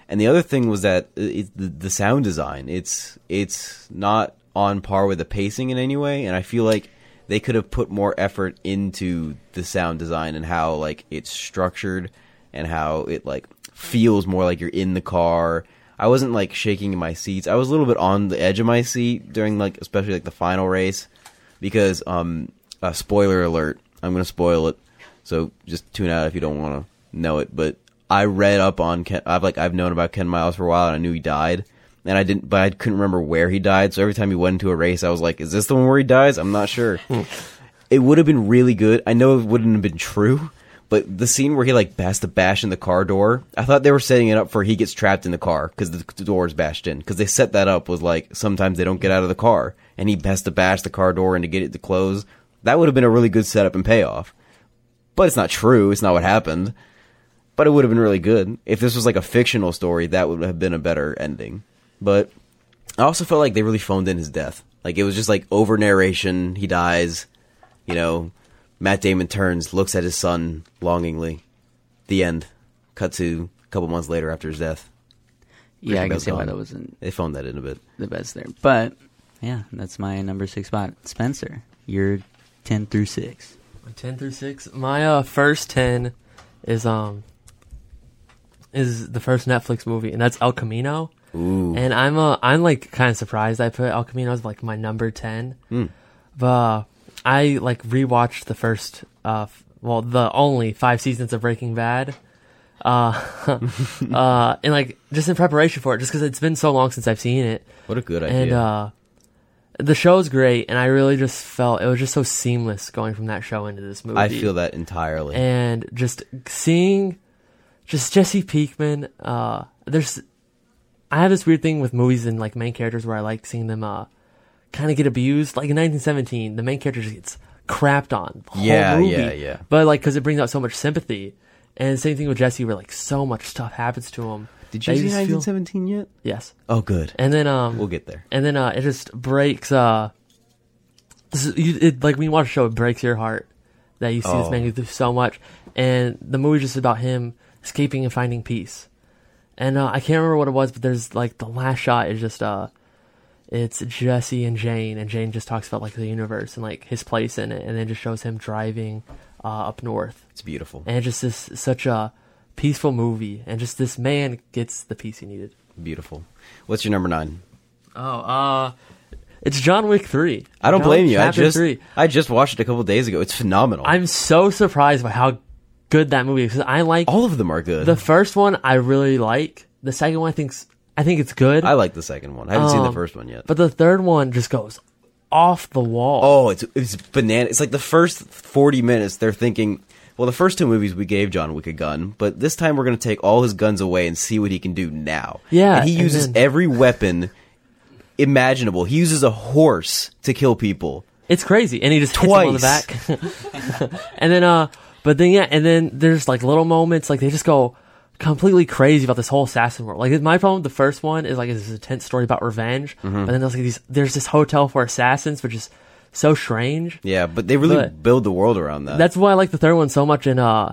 And the other thing was that uh, it, the, the sound design. It's it's not on par with the pacing in any way, and I feel like they could have put more effort into the sound design and how like it's structured and how it like feels more like you're in the car. I wasn't like shaking in my seats. I was a little bit on the edge of my seat during like especially like the final race because um uh, spoiler alert. I'm going to spoil it. So just tune out if you don't want to know it, but I read up on Ken I've like I've known about Ken Miles for a while and I knew he died. And I didn't but I couldn't remember where he died. So every time he went into a race I was like, is this the one where he dies? I'm not sure. it would have been really good. I know it wouldn't have been true, but the scene where he like has to bash in the car door, I thought they were setting it up for he gets trapped in the car because the, door is bashed in. Because they set that up was like sometimes they don't get out of the car and he has to bash the car door and to get it to close. That would have been a really good setup and payoff. But it's not true. It's not what happened. But it would have been really good if this was like a fictional story. That would have been a better ending. But I also felt like they really phoned in his death. Like it was just like over narration. He dies. You know, Matt Damon turns, looks at his son longingly. The end. Cut to a couple months later after his death. Yeah, I can Bale's see why gone. that wasn't They phoned that in a bit. the best there. But yeah, that's my number six spot. Spencer, you're ten through six. Ten through six. My uh, first ten is um is the first Netflix movie, and that's El Camino. Ooh. And I'm uh I'm like kind of surprised I put El Camino as like my number ten. Hmm. But uh, I like rewatched the first uh f- well the only five seasons of Breaking Bad. Uh, [laughs] uh, and like just in preparation for it, just because it's been so long since I've seen it, What a good idea. and uh, the show's great, and I really just felt it was just so seamless going from that show into this movie. I feel that entirely. and just seeing just Jesse Pinkman. Uh, there's I have this weird thing with movies and like main characters where I like seeing them uh, kind of get abused. Like in 1917, the main character just gets crapped on. The whole Yeah, movie. yeah, yeah. But like because it brings out so much sympathy. And same thing with Jesse, where like so much stuff happens to him. Did you see just feel- 1917 yet? Yes. Oh, good. And then um, We'll get there. and then uh, it just breaks. Uh, this is, you, it, like when you watch a show, it breaks your heart that you see this Oh. man go through so much, and the movie's just about him escaping and finding peace. And uh, I can't remember what it was, but there's like the last shot is just uh, it's Jesse and Jane, and Jane just talks about like the universe and like his place in it, and then just shows him driving uh, up north, It's beautiful. and it's just this such a peaceful movie, and just this man gets the peace he needed. Beautiful. What's your number nine? Oh, uh, it's John Wick three. I don't John blame you. I just three. I just watched it a couple days ago. It's phenomenal. I'm so surprised by how good that movie is. I like All of them are good. the first one. I really like the second one. I think I think it's good, I like the second one. I haven't seen the Um, first one yet. but the third one just goes off the wall. oh, it's it's banana. It's like the first forty minutes they're thinking. Well, the first two movies we gave John Wick a gun, but this time we're going to take all his guns away and see what he can do now. Yeah, and he and uses then- every weapon imaginable. He uses a horse to kill people. It's crazy, and he just hits him on the back. [laughs] and then, uh, but then yeah, and then there's like little moments, like they just go completely crazy about this whole assassin world. Like my problem, with the first one is like it's this intense story about revenge, Mm-hmm. but then there's like these, there's this hotel for assassins, which is so strange. Yeah, but they really But- build the world around that. That's why I like the third one so much. And uh,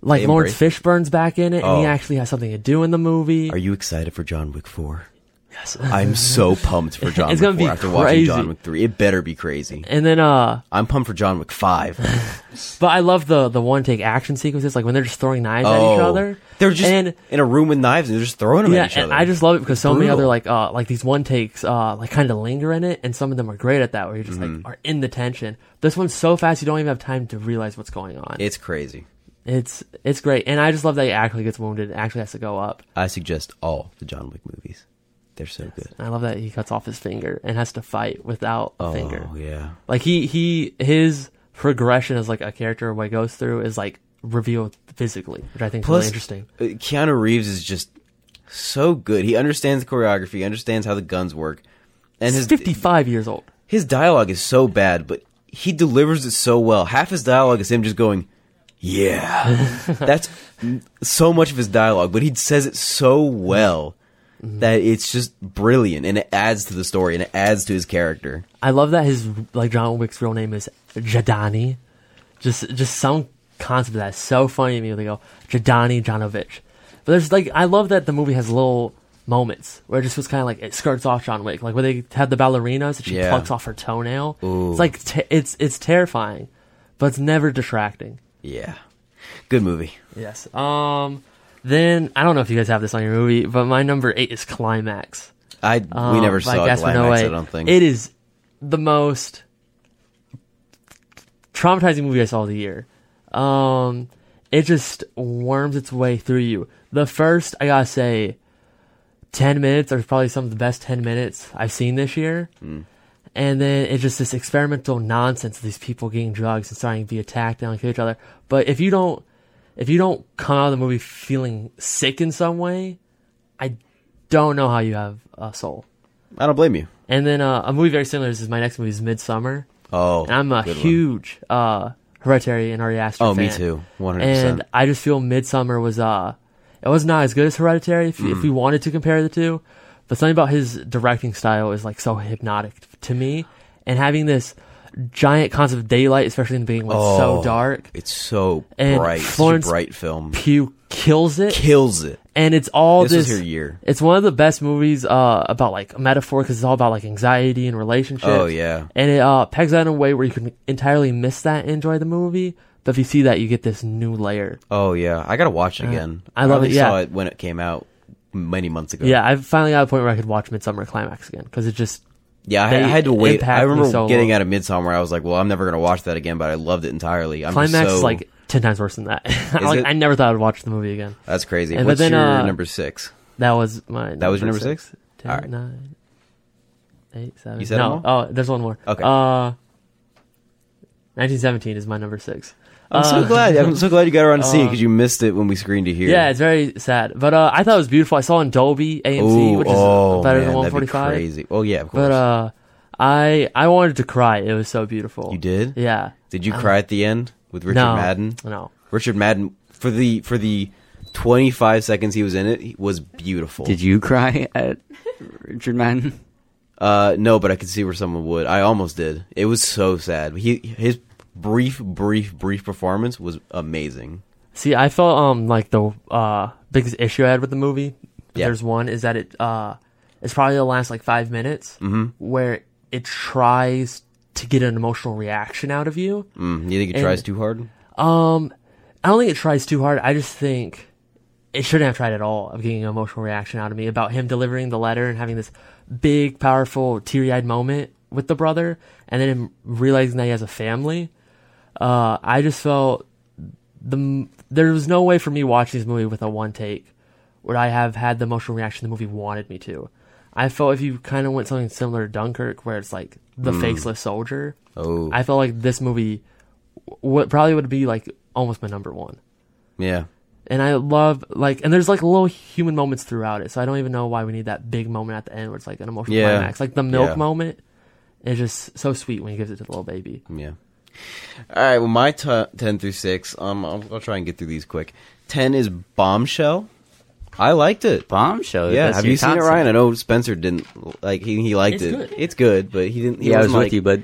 like Laurence Fishburne's back in it, and he Oh. actually has something to do in the movie. Are you excited for John Wick four? Yes. [laughs] I'm so pumped for [laughs] John It's Wick gonna be 4 after watching John crazy. Wick 3. It better be crazy. And then, uh, I'm pumped for John Wick 5. [laughs] but I love the the one take action sequences, like when they're just throwing knives at each other. Oh. They're just and in a room with knives and they're just throwing them yeah, at each and other. I just love it because so many Brutal. other like uh like these one takes uh like kind of linger in it, and some of them are great at that, where you just Mm-hmm. like are in the tension. This one's so fast you don't even have time to realize what's going on. It's crazy. It's it's great, and I just love that he actually gets wounded, and actually has to go up. I suggest all the John Wick movies. They're so good. I love that he cuts off his finger and has to fight without a finger. Oh, finger. yeah. Like he he his progression as like a character what he goes through is like revealed physically, which I think is really interesting. uh, Keanu Reeves is just so good. He understands the choreography, understands how the guns work. And He's his fifty five years old. his dialogue is so bad, but he delivers it so well. Half his dialogue is him just going, "Yeah." [laughs] That's so much of his dialogue, but he says it so well Mm-hmm. that it's just brilliant and it adds to the story and it adds to his character. I love that his like John Wick's real name is Jadani. Just just some concept of that is so funny to me they go Jadani Janovich. But there's like I love that the movie has little moments where it just was kind of like it skirts off John Wick, like where they had the ballerinas and she Yeah. plucks off her toenail. Ooh. It's like te- it's it's terrifying, but it's never distracting. Yeah. Good movie. Yes. Um. Then I don't know if you guys have this on your movie, but my number eight is Climax. I we Um, never saw Climax, Noé. I don't think. It is the most traumatizing movie I saw of the year. Um, it just worms its way through you. The first, I gotta say, 10 minutes are probably some of the best 10 minutes I've seen this year. Hmm. And then it's just this experimental nonsense of these people getting drugs and starting to be attacked and kill each other. But if you don't, if you don't come out of the movie feeling sick in some way, I don't know how you have a soul. I don't blame you. And then uh, a movie very similar is my next movie is Midsommar. Oh, And I'm a huge uh, Hereditary and Ari Aster Oh, fan. me too. 100%. And I just feel Midsommar was uh, it was not as good as Hereditary if, Mm. if we wanted to compare the two, but something about his directing style is like so hypnotic to me, and having this giant concept of daylight, especially in the beginning when it's so Oh, dark. It's so And bright. Such a Florence bright film. Pugh kills it, Kills it. and it's all This this. was her year. It's one of the best movies uh, about like metaphor because it's all about like anxiety and relationships. Oh, yeah. and it uh, pegs that in a way where you can entirely miss that and enjoy the movie. But if you see that, you get this new layer. Oh yeah, I gotta watch it again. I love only it, yeah. I saw it when it came out many months ago. Yeah, I've finally got a point where I could watch Midsommar Climax again because it just yeah. I, I had to wait. I remember so getting long. out of Midsommar. I was like, well, I'm never gonna watch that again. But I loved it entirely. I'm Climax so, is like ten times worse than that. [laughs] like it? I never thought I'd watch the movie again. that's crazy. And- What's then, your uh, number six? That was my. That was your number six? Ten, All right. nine, eight, seven. You said no. Oh, there's one more. Okay. Uh, 1917 is my number six. I'm so uh, glad. I'm so glad you got around to seeing it uh, because you missed it when we screened it here. Yeah, it's very sad. But uh, I thought it was beautiful. I saw it in Dolby AMC, Ooh, which is oh, better man, than that'd be 145. Crazy. Oh yeah, of course. But uh, I I wanted to cry. It was so beautiful. you did. Yeah. Did you cry at the end with Richard no. Madden? No. Richard Madden for the for the 25 seconds he was in it he was beautiful. Did you cry at Richard Madden? Uh, no, but I could see where someone would. I almost did. It was so sad. He his brief, brief, brief performance was amazing. See, I felt um like the uh biggest issue I had with the movie. Yeah. There's one is that it uh it's probably the last like five minutes Mm-hmm. where it tries to get an emotional reaction out of you. Mm, you think it And- tries too hard? Um, I don't think it tries too hard. I just think it shouldn't have tried at all of getting an emotional reaction out of me about him delivering the letter and having this big, powerful, teary-eyed moment with the brother, and then him realizing that he has a family. Uh, I just felt the there was no way for me watching this movie with a one take would I have had the emotional reaction the movie wanted me to. I felt if you kind of went something similar to Dunkirk, where it's like the faceless soldier. Oh, I felt like this movie what probably would be like almost my number one. yeah. And I love like and there's like little human moments throughout it. So I don't even know why we need that big moment at the end where it's like an emotional Yeah. climax. Like the milk Yeah. moment is just so sweet when he gives it to the little baby. Yeah. All right. Well, my t- ten through six. Um, I'll, I'll try and get through these quick. Ten is Bombshell. I liked it. Bombshell. Yeah. that's Have your you seen it, top Ryan? I know Spencer didn't like. He he liked It's it. good. It's good, but he didn't. He Yeah, I was wasn't with you, but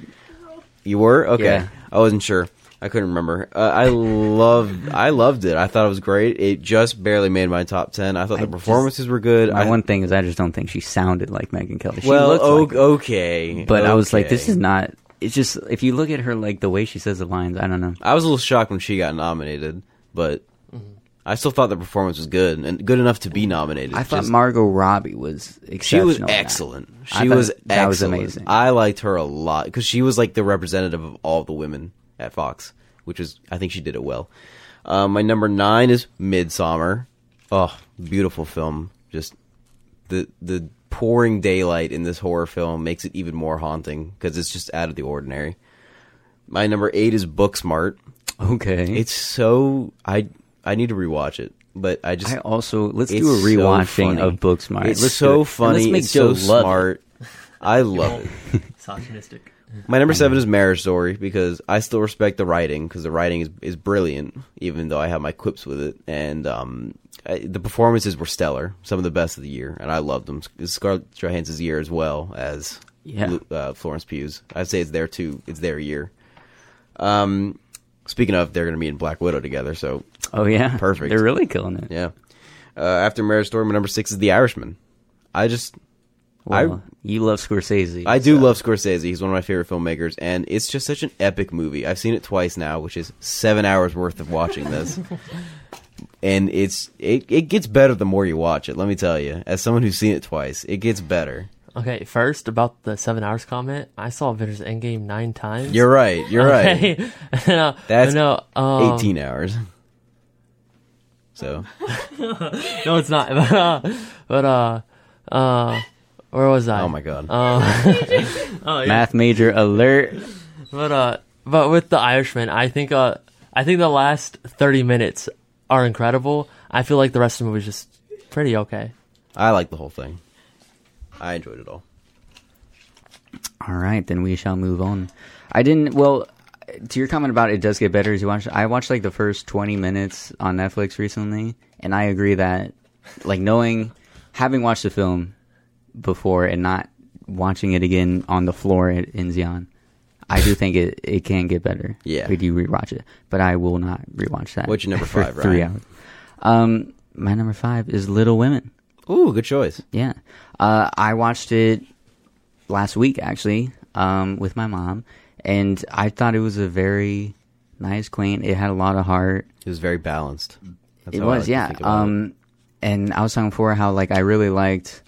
You were okay. Yeah. I wasn't sure. I couldn't remember. Uh, I loved. I loved it. I thought it was great. It just barely made my top ten. I thought I the performances were good. My I, one thing is I just don't think she sounded like Megyn Kelly. She well, looked o- like her. okay, but I was like, this okay. is not. It's just if you look at her like the way she says the lines, I don't know. I was a little shocked when she got nominated, but Mm-hmm. I still thought the performance was good and good enough to be nominated. I thought Just- Margot Robbie was she was excellent. She was that was excellent. amazing. I liked her a lot because she was like the representative of all the women at Fox, which is I think she did it well. Um, my number nine is Midsommar. Oh, beautiful film. Just the the pouring daylight in this horror film makes it even more haunting because it's just out of the ordinary. My number eight is Booksmart. Okay, It's so I I need to rewatch it, but I just I also let's do a rewatching funny. of Booksmart. It's Let's so it. And funny. Let's make it's Joe so love it. smart. I love it. [laughs] Misogynistic. My number seven is Marriage Story because I still respect the writing because the writing is is brilliant, even though I have my quips with it. And um, I, the performances were stellar, some of the best of the year, and I loved them. It's Scarlett Johansson's year as well as Yeah. Lu- uh, Florence Pugh's. I'd say it's their too. It's their year. Um, speaking of, they're going to be in Black Widow together, so Oh yeah, Perfect. They're really killing it. yeah. Uh, after Marriage Story, my number six is The Irishman. I just Well, you love Scorsese. I do love Scorsese. He's one of my favorite filmmakers, and it's just such an epic movie. I've seen it twice now, which is seven hours worth of watching this. [laughs] and it's it, it gets better the more you watch it. Let me tell you, as someone who's seen it twice, it gets better. Okay, first about the seven hours comment. I saw Avengers Endgame nine times. You're right. You're right. [laughs] No, That's no, um, Eighteen hours. So [laughs] No, it's not. But uh, but uh, uh, where was I? oh my god, Uh, [laughs] [laughs] oh yeah. Math major alert. But uh, but with the Irishman, I think uh, I think the last thirty minutes are incredible. I feel like the rest of the movie is just pretty okay. I like the whole thing. I enjoyed it all. All right, then we shall move on. I didn't. Well, to your comment about it does get better as you watch. I watched like the first twenty minutes on Netflix recently, and I agree that, like, knowing, having watched the film before and not watching it again on the floor in, in Zion, I do think it it can get better. Yeah. if you rewatch it, but I will not rewatch that. What's your number five, Three Ryan? hours. Um, my number five is Little Women. Ooh, good choice. Yeah. Uh, I watched it last week actually um, with my mom, and I thought it was a very nice, quaint. It had a lot of heart. It was very balanced. That's it was, yeah. about it. Um, and I was talking before how like I really liked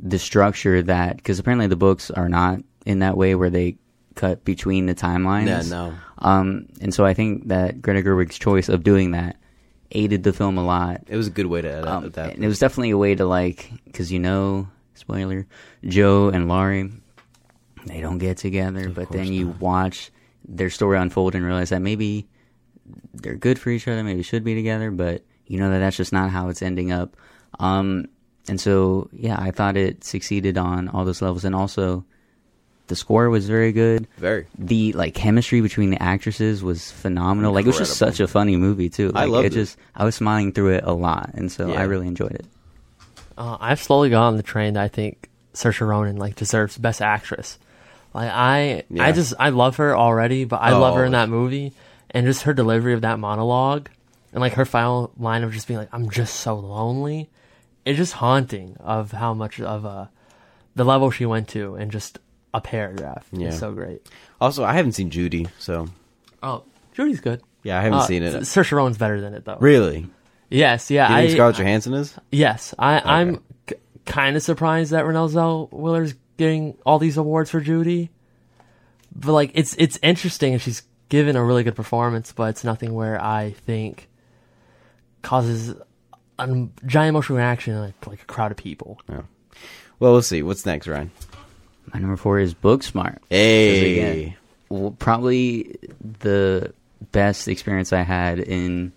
the structure that because apparently the books are not in that way where they cut between the timelines. Yeah, no. Um, and so I think that Greta Gerwig's choice of doing that aided the film a lot. It was a good way to adapt Um, that. and it was definitely a way to like, because you know, spoiler, Jo and Laurie, they don't get together, but then you not. watch their story unfold and realize that maybe they're good for each other, maybe should be together, but you know that that's just not how it's ending up. Um, and so, yeah, I thought it succeeded on all those levels, and also the score was very good. very. The like chemistry between the actresses was phenomenal. Like it was just such a funny movie too. I Like, loved it. it. Just I was smiling through it a lot, and so Yeah. I really enjoyed it. Uh, I've slowly got on the train that I think Saoirse Ronan like deserves Best Actress. Like I, Yeah. I just I love her already, but I Oh, love her in that movie, and just her delivery of that monologue, and like her final line of just being like, "I'm just so lonely," it's just haunting of how much of a the level she went to, and just a paragraph. Yeah. It's so great. Also, I haven't seen Judy, so Oh, Judy's good. yeah, I haven't Uh, seen it. Saoirse Ronan's better than it though. Really? Yes, yeah. You think I, Scarlett Johansson is? Yes, I, I'm kind of surprised that Renée Zellweger's getting all these awards for Judy, but like it's it's interesting and she's given a really good performance, but it's nothing where I think causes a giant emotional reaction in like like a crowd of people. Yeah. Well, we'll see. What's next, Ryan? My number four is Booksmart. Hey. again, Well, probably the best experience I had in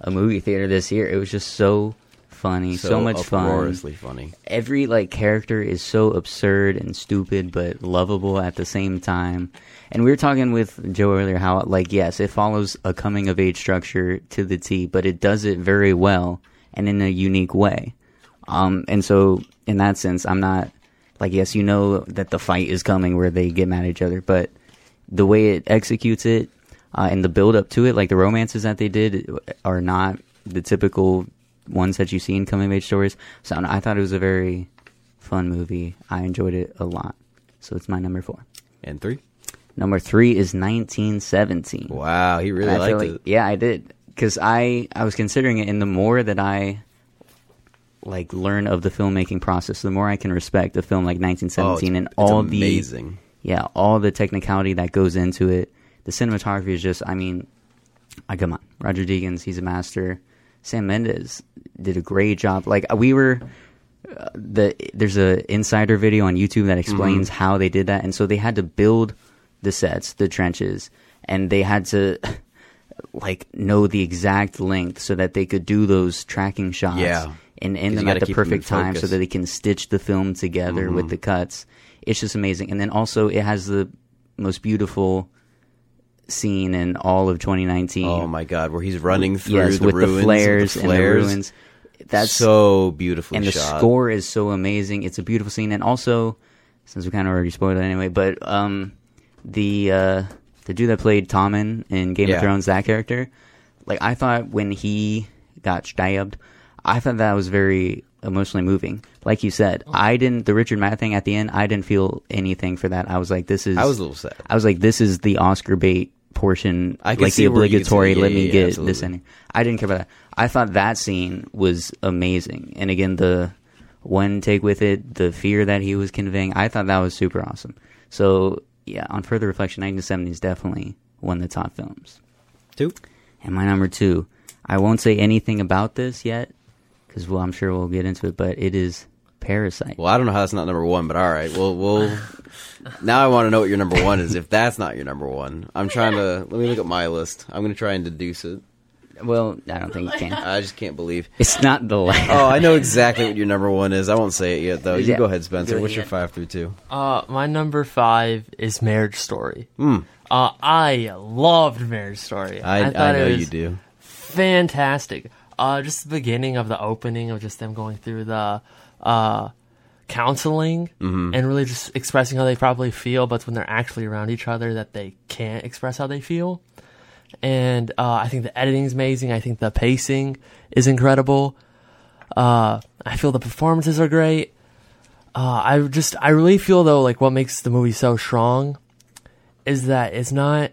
a movie theater this year. It was just so funny, so, much fun. uproariously funny. Every like character is so absurd and stupid, but lovable at the same time. And we were talking with Joe earlier how like yes, it follows a coming of age structure to the T, but it does it very well and in a unique way. Um, and so in that sense, I'm not like yes, you know that the fight is coming where they get mad at each other, but the way it executes it, uh, and the build up to it, like the romances that they did, are not the typical ones that you see in coming of age stories. So I thought it was a very fun movie. I enjoyed it a lot. So it's my number four. And three. Number three is 1917. Wow, he really liked like, it. yeah, I did because I I was considering it, and the more that I like learn of the filmmaking process, the more I can respect a film like Oh, it's, 1917 and it's all amazing. the yeah all the technicality that goes into it. The cinematography is just, I mean, I come on, Roger Deakins, he's a master. Sam Mendes did a great job. Like we were. Uh, the there's a insider video on YouTube that explains Mm-hmm. how they did that, and so they had to build the sets, the trenches, and they had to [laughs] like know the exact length so that they could do those tracking shots Yeah. and end them at the keep 'em in perfect time so that they can stitch the film together with the cuts. It's just amazing. And then also it has the most beautiful scene in all of 2019. Oh my god, where he's running through yes, the with ruins, the flares with and the ruins. That's so beautiful. and the score is so amazing. It's a beautiful scene, and also since we kind of already spoiled it anyway, but um, the uh, the dude that played Tommen in Game Yeah. of Thrones, that character, like I thought when he got stabbed, I thought that was very emotionally moving. Like you said, I didn't the Richard Madden thing at the end. I didn't feel anything for that. I was like, this is. I was a little sad. I was like, this is the Oscar bait portion, I can like see the where you could see obligatory. Yeah, let me yeah, get absolutely. this in. I didn't care about that. I thought that scene was amazing, and again, the one take with it, the fear that he was conveying, I thought that was super awesome. So yeah, on further reflection, 1970 is definitely one of the top films. Two. And my number two, I won't say anything about this yet, because well, I'm sure we'll get into it, but it is Parasite. Well, I don't know how that's not number one, but all right. Well, we'll. [laughs] now I want to know what your number one is. If that's not your number one, I'm trying to. Let me look at my list. I'm going to try and deduce it. Well, I don't think you can. I just can't believe. It's not the last. Oh, I know exactly what your number one is. I won't say it yet, though. You Yeah. go ahead, Spencer. What's your five through two? Uh, my number five is Marriage Story. Hmm. Uh, I loved Marriage Story. I, I, thought know it was you do. fantastic. Uh, just the beginning of the opening of just them going through the uh, counseling Mm-hmm. and really just expressing how they probably feel, but when they're actually around each other, that they can't express how they feel. And uh, I think the editing is amazing. I think the pacing is incredible. Uh, I feel the performances are great. Uh, I just, I really feel though, like what makes the movie so strong is that it's not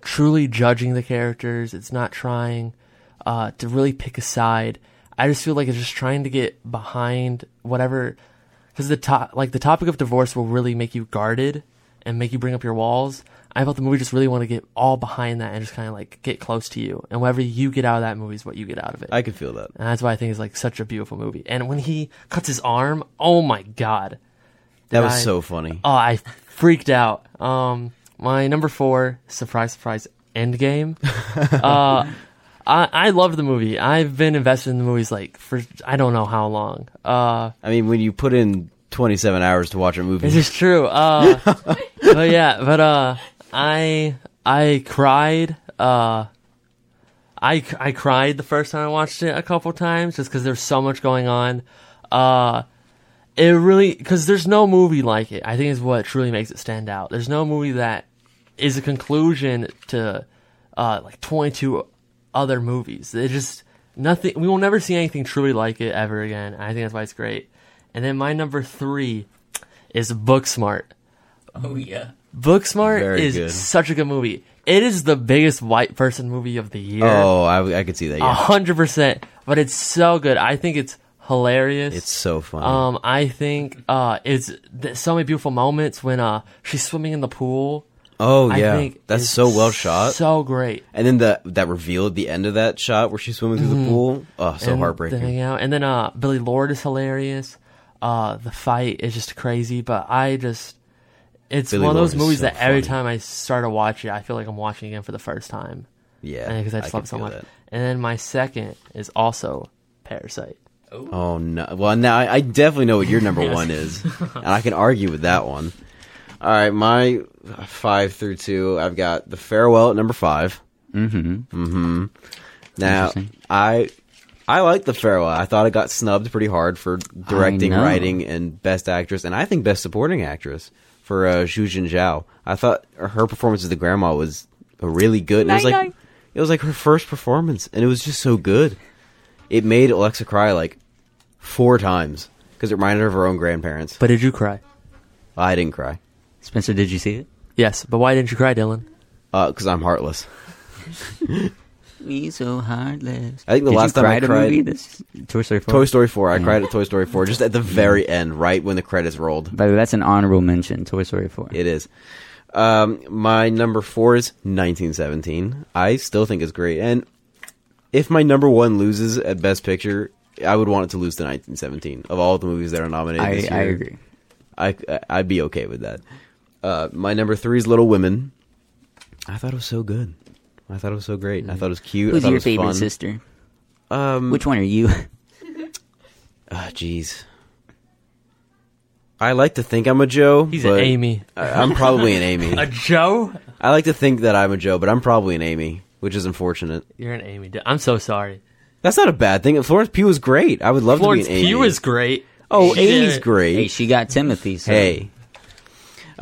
truly judging the characters. It's not trying uh, to really pick a side. I just feel like it's just trying to get behind whatever, because the top, like the topic of divorce, will really make you guarded and make you bring up your walls. I felt the movie just really want to get all behind that and just kind of like get close to you, and whatever you get out of that movie is what you get out of it. I could feel that. and that's why I think it's like such a beautiful movie. And when he cuts his arm, oh my god, That was I- so funny. Oh, I freaked out. Um, my number four, surprise, surprise, Endgame. [laughs] uh, I I loved the movie. I've been invested in the movies like for I don't know how long. Uh, I mean, when you put in 27 hours to watch a movie, this is true. Uh, [laughs] but yeah, but uh, I I cried. Uh, I I cried the first time I watched it a couple times just because there's so much going on. Uh, it really because there's no movie like it. I think is what truly makes it stand out. There's no movie that is a conclusion to uh, like 22 other movies. It just nothing. We will never see anything truly like it ever again. I think that's why it's great. And then my number three is Booksmart. Oh yeah. Booksmart Very is good. such a good movie. It is the biggest white person movie of the year. oh, I, I could see that. A Yeah, hundred percent. But it's so good. I think it's hilarious. it's so funny. Um, I think uh, it's th- so many beautiful moments when uh she's swimming in the pool. oh I yeah, think that's so well shot. So great. and then the that reveal at the end of that shot where she's swimming through the pool. Oh, so Mm-hmm. And heartbreaking. hangout. And then uh, Billie Lourd is hilarious. Uh, the fight is just crazy, but I just it's Billie one of those is movies so that every funny. time I start to watch it, I feel like I'm watching it again for the first time. Yeah, because I just could love it so much. that. And then my second is also Parasite. Oh no! Well, now I, I definitely know what your number [laughs] one is, and I can argue with that one. All right, my five through two, I've got the farewell at number five. Mm-hmm. Now, I I like the farewell. I thought it got snubbed pretty hard for directing, writing, and best actress, and I think best supporting actress for uh, Zhu Zhao. I thought her performance as the grandma was really good. And it was like it was like her first performance, and it was just so good. It made Alexa cry like four times because it reminded her of her own grandparents. But did you cry? I didn't cry Spencer, did you see it? Yes, but why didn't you cry, Dylan? because I'm heartless. [laughs] Me so heartless. I think the Did last time I cried- movie, this Toy Story 4. Toy Story 4. I Yeah. cried at Toy Story 4 just at the [laughs] very end, right when the credits rolled. By the way, that's an honorable mention. Toy Story 4. It is. Um, my number four is 1917. I still think it's great. And if my number one loses at Best Picture, I would want it to lose to 1917. Of all the movies that are nominated I, this year, I agree. I, I'd be okay with that. Uh, my number three is Little Women. I thought it was so good. I thought it was so great. I thought it was cute. Who's I thought your it was favorite fun. sister? Um, Which one are you? [laughs] Ah, jeez. I like to think I'm a Jo. He's but an Amy. I- I'm probably an Amy. [laughs] A Jo? I like to think that I'm a Jo, but I'm probably an Amy, which is unfortunate. You're an Amy. I'm so sorry. That's not a bad thing. Florence Pugh is great. I would love Florence to be an Amy. Pugh is great. oh, She Amy's did- great. hey, she got Timothy. So. Hey.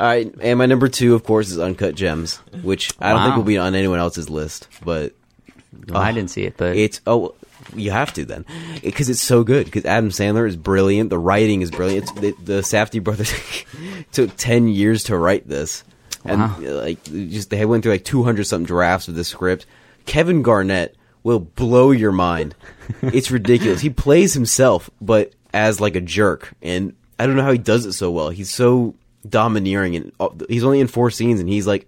All right, and my number two, of course, is Uncut Gems, which I don't think will be on anyone else's list, but Well, I didn't see it, but it's oh, you have to then, because it's so good. Because Adam Sandler is brilliant, the writing is brilliant. It's, the, the Safdie brothers [laughs] took ten years to write this, and Wow. uh, like just they went through like two hundred something drafts of the script. Kevin Garnett will blow your mind. it's ridiculous. He plays himself, but as like a jerk, and I don't know how he does it so well. He's so domineering, and uh, he's only in four scenes, and he's like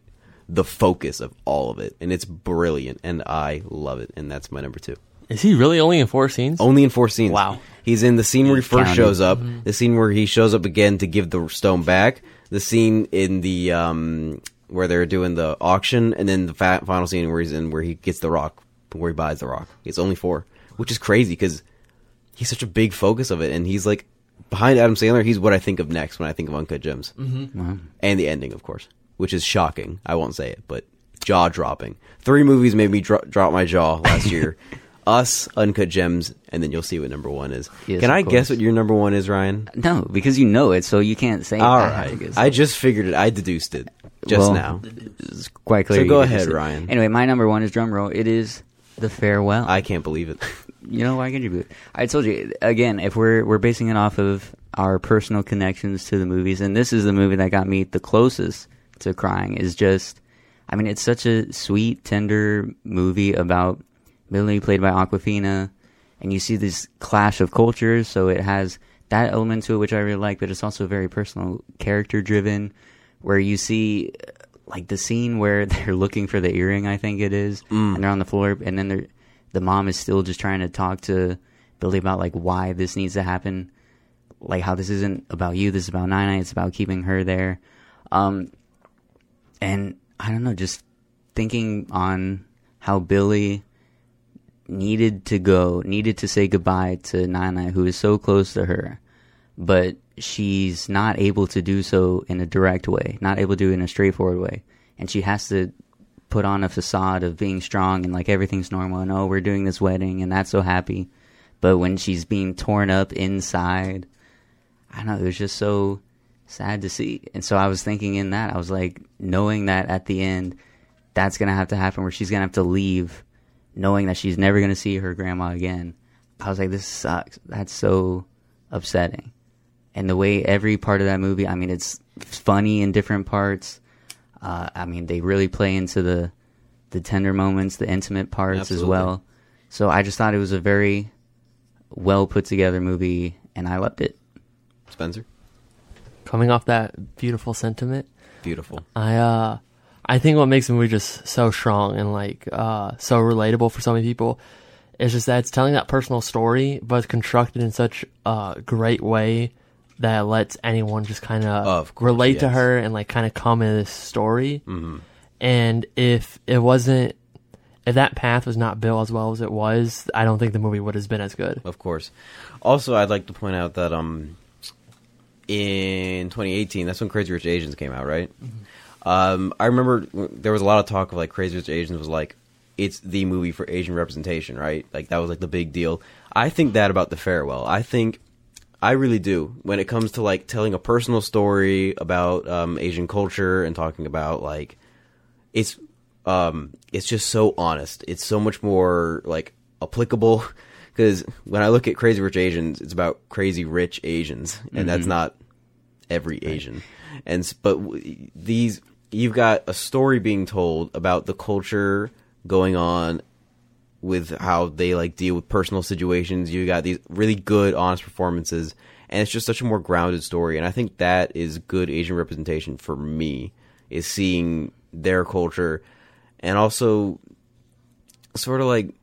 the focus of all of it, and it's brilliant, and I love it, and that's my number two. Is he really only in four scenes? Only in four scenes. Wow. He's in the scene where he first Counted. shows up, the scene where he shows up again to give the stone back, the scene in the um where they're doing the auction, and then the fa- final scene where he's in where he gets the rock, where he buys the rock. It's only four, which is crazy because he's such a big focus of it, and he's like behind Adam Sandler. He's what I think of next when I think of Uncut Gems, mm-hmm. and the ending, of course, which is shocking. I won't say it, but jaw dropping. Three movies made me dro- drop my jaw last year. [laughs] Us, Uncut Gems, and then you'll see what number one is. Yes, Can of I guess what your number one is, Ryan? no, because you know it, so you can't say. All I right, guess. I just figured it. I deduced it just Well, now. It's quite clear. So go ahead, this. Ryan. Anyway, my number one is drum roll. It is the farewell. I can't believe it. [laughs] you know why can you do it? I told you again. If we're we're basing it off of our personal connections to the movies, and this is the movie that got me the closest to crying. Is just, I mean, it's such a sweet, tender movie about Billi, played by Awkwafina, and you see this clash of cultures. So it has that element to it, which I really like, but it's also very personal, character driven, where you see like the scene where [laughs] they're looking for the earring, I think it is, mm. and they're on the floor, and then they're the mom is still just trying to talk to Billi about like why this needs to happen, like how this isn't about you, this is about Nine it's about keeping her there, um, and I don't know, just thinking on how Billi needed to go, needed to say goodbye to Nana, who is so close to her, but she's not able to do so in a direct way, not able to do it in a straightforward way. And she has to put on a facade of being strong and like everything's normal and oh, we're doing this wedding and that's so happy. But when she's being torn up inside, I don't know, it was just so sad to see. And so I was thinking in that, I was like, knowing that at the end, that's to have to happen where she's to have to leave, knowing that she's never to see her grandma again. I was like, this sucks. That's so upsetting. And the way every part of that movie, I mean, it's funny in different parts. Uh, I mean, they really play into the the tender moments, the intimate parts Absolutely. as well. So I just thought it was a very well put together movie, and I loved it. Spencer, Coming off that beautiful sentiment, beautiful. I uh I think what makes the movie just so strong and like uh so relatable for so many people is just that it's telling that personal story, but it's constructed in such a great way that lets anyone just kind Of course, relate to her and like kind of come into this story. Mm-hmm. And if it wasn't, if that path was not built as well as it was, I don't think the movie would have been as good. Of course. Also, I'd like to point out that um, in 2018, that's when Crazy Rich Asians came out, right? Um, I remember there was a lot of talk of like Crazy Rich Asians was like it's the movie for Asian representation, right? Like that was like the big deal. I think that about The Farewell. I think I really do when it comes to like telling a personal story about um, Asian culture and talking about like it's um, it's just so honest. It's so much more like applicable. [laughs] Because when I look at Crazy Rich Asians, it's about crazy rich Asians, and that's not every Asian. And but w- these, you've got a story being told about the culture going on with how they like deal with personal situations. You got these really good, honest performances, and it's just such a more grounded story. And I think that is good Asian representation for me, is seeing their culture, and also sort of like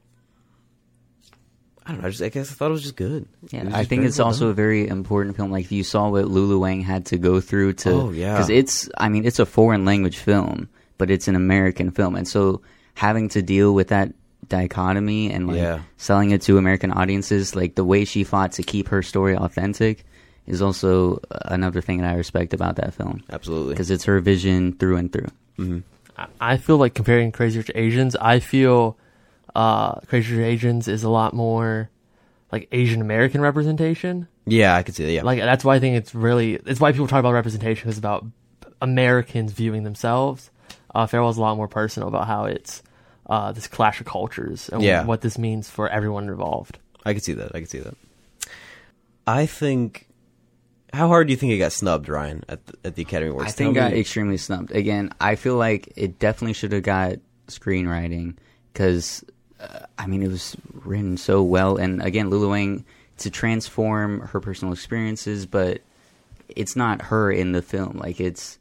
I don't know. I just I guess I thought it was just good. Yeah, was I think it's well also done. a very important film. Like you saw what Lulu Wang had to go through to, Oh, yeah. because it's, I mean, it's a foreign language film, but it's an American film, and so having to deal with that dichotomy and like Yeah. selling it to American audiences, like the way she fought to keep her story authentic, is also another thing that I respect about that film absolutely. because it's her vision through and through. I- I feel like comparing Crazy Rich Asians, I feel uh, Crazy Rich Asians is a lot more like Asian American representation. Yeah, I could see that. Yeah, Like that's why I think it's really it's why people talk about representation is about Americans viewing themselves. Uh, Farewell's a lot more personal about how it's uh, this clash of cultures and Yeah. what this means for everyone involved. I could see that. I could see that. I think. How hard do you think it got snubbed, Ryan, at the, at the Academy Awards? I think Tell got me- extremely snubbed. Again, I feel like it definitely should have got screenwriting because, uh, I mean, it was written so well. And again, Lulu Wang to transform her personal experiences, but it's not her in the film. Like it's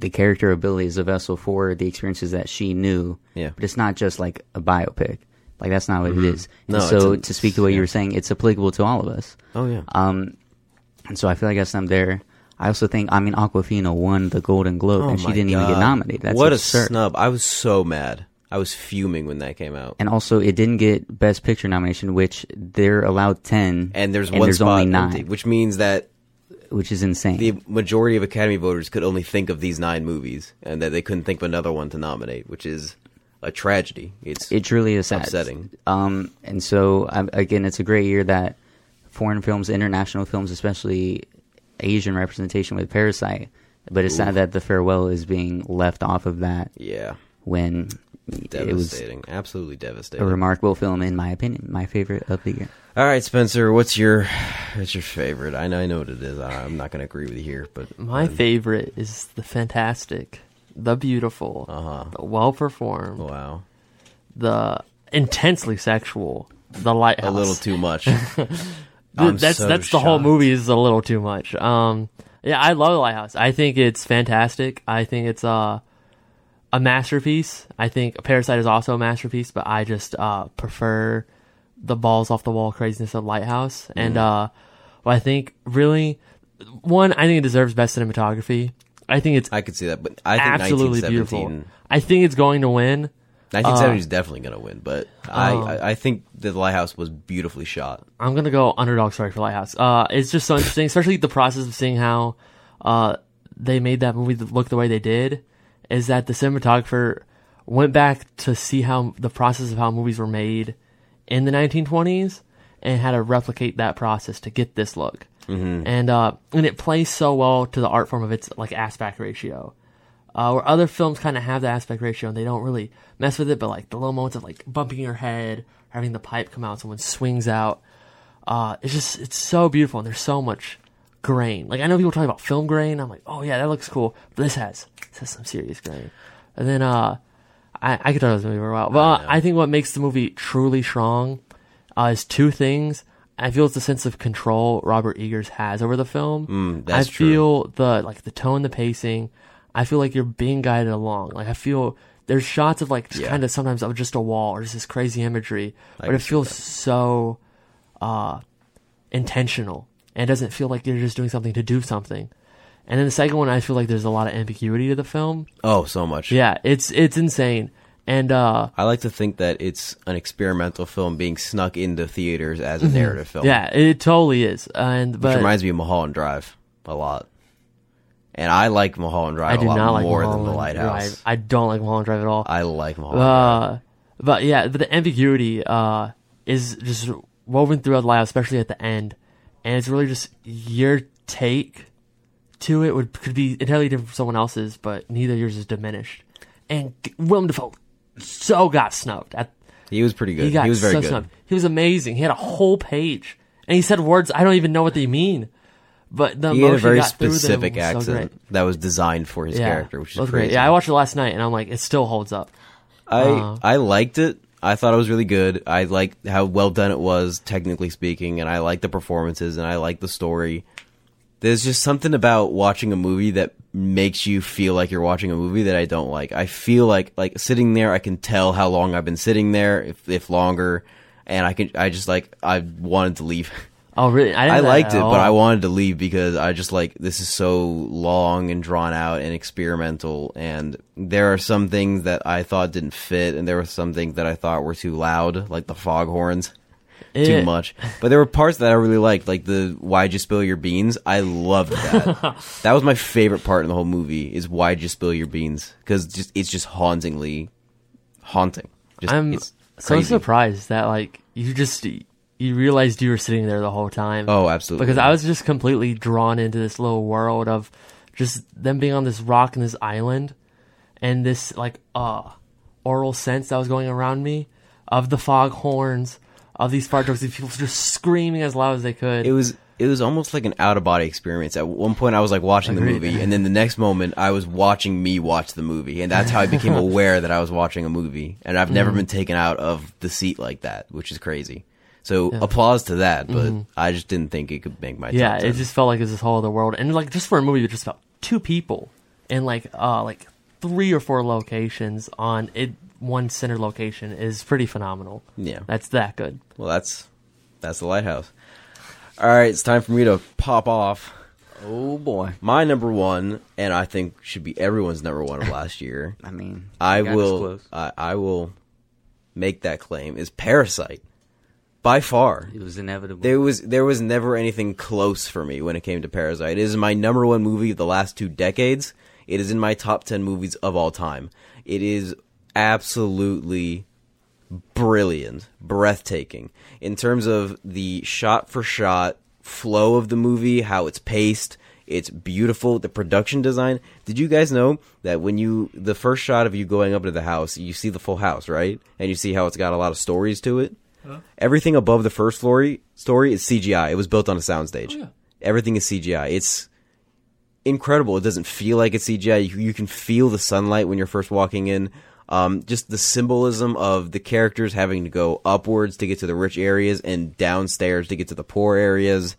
the character ability is a vessel for the experiences that she knew. Yeah. But it's not just like a biopic. Like that's not what it is. Mm-hmm. No, And so a- to speak to what you were saying, it's applicable to all of us. Oh yeah. Um, and so I feel like I snubbed there. I also think, I mean, Awkwafina won the Golden Globe, oh and she didn't even get nominated. That's what absurd. a snub! I was so mad. I was fuming when that came out. And also, it didn't get Best Picture nomination, which they're allowed ten, And there's and one there's spot only nine, empty, which means that which is insane. the majority of Academy voters could only think of these nine movies, and that they couldn't think of another one to nominate, which is a tragedy. It's it truly is sad. upsetting. Um, and so again, it's a great year that foreign films, international films, especially Asian representation with Parasite. But it's sad that The Farewell is being left off of that yeah, when it was devastating. Absolutely devastating. a remarkable film, in my opinion, my favorite of the year. All right, Spencer, what's your what's your favorite? I know I know what it is. I- I'm not going to agree with you here, but My favorite is the fantastic, the beautiful, Uh-huh. the well performed, wow, the intensely sexual, the lighthouse. a little too much. [laughs] I'm that's so that's the whole movie is a little too much. Um, yeah, I love the lighthouse. I think it's fantastic. I think it's uh, a masterpiece. I think Parasite is also a masterpiece, but I just uh, prefer the balls off the wall craziness of Lighthouse. And Mm. uh, well, I think really one, I think it deserves best cinematography. I think it's I could see that, but I think absolutely beautiful. I think it's going to win. 1917 is definitely going to win, but I, Um, I I think the Lighthouse was beautifully shot. I'm gonna go underdog story for Lighthouse. Uh, it's just so interesting, especially the process of seeing how uh, they made that movie look the way they did. Is that the cinematographer went back to see how the process of how movies were made in the 1920s and how to replicate that process to get this look. Mm-hmm. And uh, and it plays so well to the art form of its like aspect ratio. Uh, where other films kind of have the aspect ratio and they don't really mess with it, but like the little moments of like bumping your head, having the pipe come out, someone swings out. Uh, it's just it's so beautiful and there's so much grain. Like I know people talk about film grain. I'm like, oh yeah, that looks cool. But this has this has some serious grain. And then uh, I I could tell this movie very well. But uh, I think what makes the movie truly strong uh, is two things. I feel it's the sense of control Robert Eggers has over the film. Mm, that's I true. feel the like the tone, the pacing. I feel like you're being guided along. Like I feel there's shots of like just Yeah. kind of sometimes of just a wall or just this crazy imagery, but it feels that. so uh intentional and it doesn't feel like you're just doing something to do something. And then the second one, I feel like there's a lot of ambiguity to the film. Oh, so much. Yeah, it's it's insane. And uh I like to think that it's an experimental film being snuck into theaters as a narrative film. Mm-hmm. yeah, it totally is. And which reminds me of Mulholland Drive a lot. And I like Mulholland I Drive do a lot not like more than Mulholland the Lighthouse. Drive. I don't like Mulholland Drive at all. I like Mulholland Drive. Uh, but yeah, but the ambiguity uh, is just woven throughout the Lighthouse, especially at the end, and it's really just your take to it would could be entirely different from someone else's, but neither of yours is diminished. and Willem Dafoe so got snubbed. At, He was pretty good. he got was very so good. snubbed. He was amazing. He had a whole page, and he said words I don't even know what they mean. But the He had a very specific was so accent that was designed for his Yeah, character, which is was crazy. great. Yeah, I watched it last night, and I'm like, it still holds up. I Uh, I liked it. I thought it was really good. I liked how well done it was, technically speaking, and I liked the performances and I liked the story. There's just something about watching a movie that makes you feel like you're watching a movie that I don't like. I feel like like sitting there, I can tell how long I've been sitting there, if if longer, and I can I just like I wanted to leave. [laughs] Oh, really? I, I liked it, at but I wanted to leave because I just like this is so long and drawn out and experimental, and there are some things that I thought didn't fit, and there were some things that I thought were too loud, like the foghorns, too much. But there were parts that I really liked, like the "Why'd you spill your beans?" I loved that. [laughs] that was my favorite part in the whole movie. Is "Why'd you spill your beans?" Because just it's just hauntingly haunting. Just, I'm it's so surprised that like you just you realized you were sitting there the whole time. Oh, absolutely. because I was just completely drawn into this little world of just them being on this rock and this island, and this like uh oral sense that was going around me of the foghorns of these fart trucks, these people just screaming as loud as they could. it was it was almost like an out of body experience. At one point, I was like watching the Agreed. movie, and then the next moment, I was watching me watch the movie, and that's how I became [laughs] aware that I was watching a movie. And I've never been taken out of the seat like that, which is crazy. So applause to that, but I just didn't think it could make my yeah, it just felt like it was this whole other world, and like just for a movie with just about two people and like uh like three or four locations on it one center location is pretty phenomenal. yeah. That's that good. Well, that's that's the lighthouse. All right, it's time for me to pop off. Oh boy. My number one, and I think should be everyone's number one of [laughs] last year. I mean, I will. disclose. I, I will make that claim. Is Parasite by far? It was inevitable. There was there was never anything close for me when it came to Parasite. It is my number one movie of the last two decades. It is in my top ten movies of all time. It is absolutely brilliant, breathtaking in terms of the shot for shot flow of the movie, how it's paced. It's beautiful. The production design. Did you guys know that when you the first shot of you going up to the house, you see the full house, right? And you see how it's got a lot of stories to it. Everything above the first story story is CGI. It was built on a soundstage. Oh, Everything is CGI. It's incredible. It doesn't feel like it's CGI. You, you can feel the sunlight when you're first walking in. Um, just the symbolism of the characters having to go upwards to get to the rich areas and downstairs to get to the poor areas.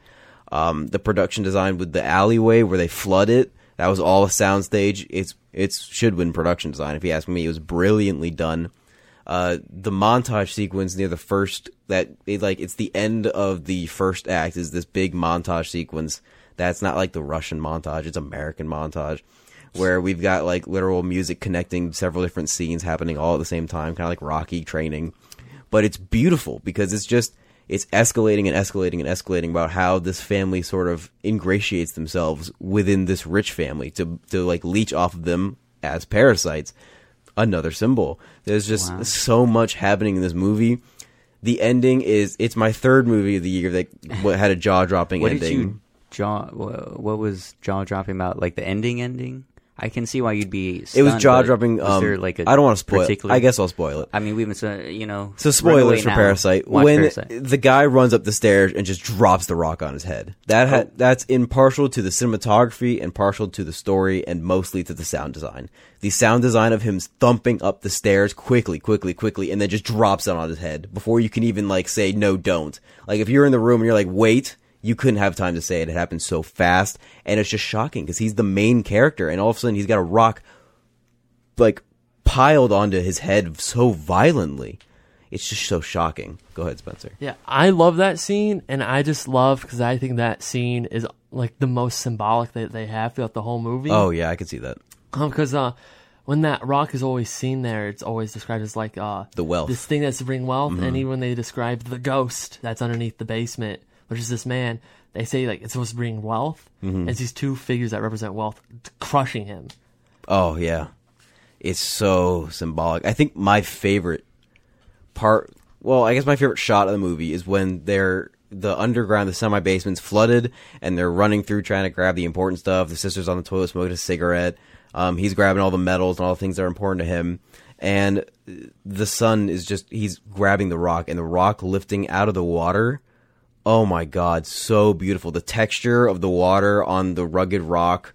Um, the production design with the alleyway where they flood it. That was all a soundstage. It's it's should win production design if you ask me. It was brilliantly done. Uh, the montage sequence near the first that it, like it's the end of the first act is this big montage sequence that's not like the Russian montage, it's American montage where we've got like literal music connecting several different scenes happening all at the same time, kind of like Rocky training. But it's beautiful because it's just it's escalating and escalating and escalating about how this family sort of ingratiates themselves within this rich family to to like leech off of them as parasites. Another symbol. There's just Wow. so much happening in this movie. The ending is it's my third movie of the year that had a jaw dropping ending. Jaw? What was jaw dropping about? Like the ending? Ending? I can see why you'd be. it was jaw dropping. Um, there like a I don't want to spoil. it. I guess I'll spoil it. I mean, we've been, so- you know. So spoilers for now. Parasite. Watch when Parasite. the guy runs up the stairs and just drops the rock on his head. That ha- Oh. that's impartial to the cinematography and partial to the story and mostly to the sound design. The sound design of him thumping up the stairs quickly, quickly, quickly, and then just drops it on his head before you can even like say no, don't. Like if you're in the room and you're like wait. You couldn't have time to say it. It happened so fast, and it's just shocking because he's the main character, and all of a sudden he's got a rock like piled onto his head so violently. It's just so shocking. Go ahead, Spencer. Yeah, I love that scene, and I just love because I think that scene is like the most symbolic that they have throughout the whole movie. Oh yeah, I can see that. because uh, when that rock is always seen there, it's always described as like uh The wealth. this thing that's to bring wealth. Mm-hmm. And even when they describe the ghost that's underneath the basement, which is this man, they say like it's supposed to bring wealth. Mm-hmm. It's these two figures that represent wealth crushing him. Oh yeah, it's so symbolic. I think my favorite part, well, I guess my favorite shot of the movie is when they're the underground, the semi basement's flooded, and they're running through trying to grab the important stuff. The sister's on the toilet smoking a cigarette. Um, he's grabbing all the medals and all the things that are important to him. And the son is just, he's grabbing the rock and the rock lifting out of the water. Oh my God, so beautiful. The texture of the water on the rugged rock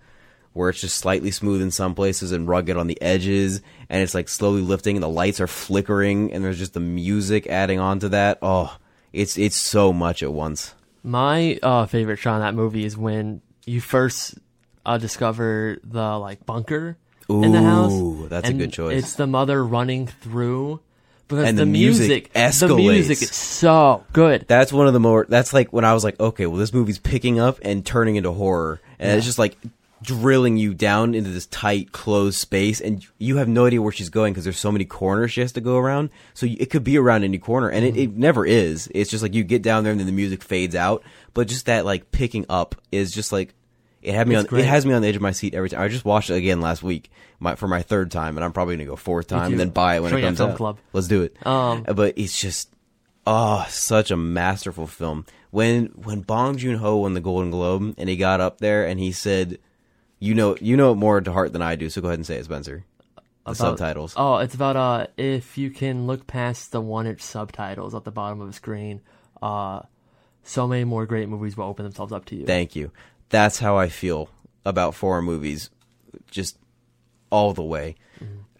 where it's just slightly smooth in some places and rugged on the edges and it's like slowly lifting and the lights are flickering and there's just the music adding on to that. Oh, it's it's so much at once. My uh, favorite shot in that movie is when you first uh, discover the like bunker in the house. Ooh, that's a good choice. It's the mother running through because And the, the music music, the music is so good. That's one of the more. That's like when I was like, okay, well, this movie's picking up and turning into horror, and it's just like drilling you down into this tight, closed space, and you have no idea where she's going because there's so many corners she has to go around. So it could be around any corner, and it, mm-hmm. it never is. It's just like you get down there and then the music fades out. But just that like picking up is just like it had me It's on. great. It has me on the edge of my seat every time. I just watched it again last week, my, for my third time, and I'm probably gonna go fourth time and then buy it when Showing it comes Film out. Club. Let's do it. Um, but it's just oh, such a masterful film. When when Bong Joon Ho won the Golden Globe and he got up there and he said, "You know, you know it more to heart than I do." So go ahead and say it, Spencer. The About- subtitles. Oh, it's about uh if you can look past the one inch subtitles at the bottom of the screen, uh so many more great movies will open themselves up to you. Thank you. That's how I feel about foreign movies, just all the way.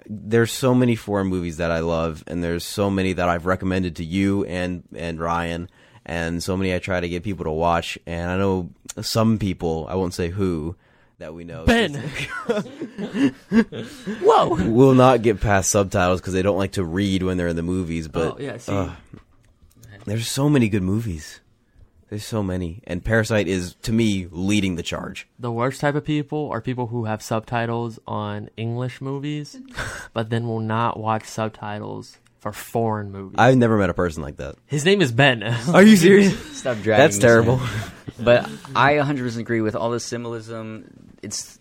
There's so many foreign movies that I love, and there's so many that I've recommended to you and and Ryan, and so many I try to get people to watch. And I know some people, I won't say who, that we know Ben. [laughs] [laughs] Whoa. will not get past subtitles because they don't like to read when they're in the movies. But oh yeah, uh, there's so many good movies. There's so many, and Parasite is to me leading the charge. the worst type of people are people who have subtitles on English movies, [laughs] but then will not watch subtitles for foreign movies. I've never met a person like that. His name is Ben. [laughs] Are you serious? Stop dragging. That's terrible. But I 100% agree with all the symbolism. It's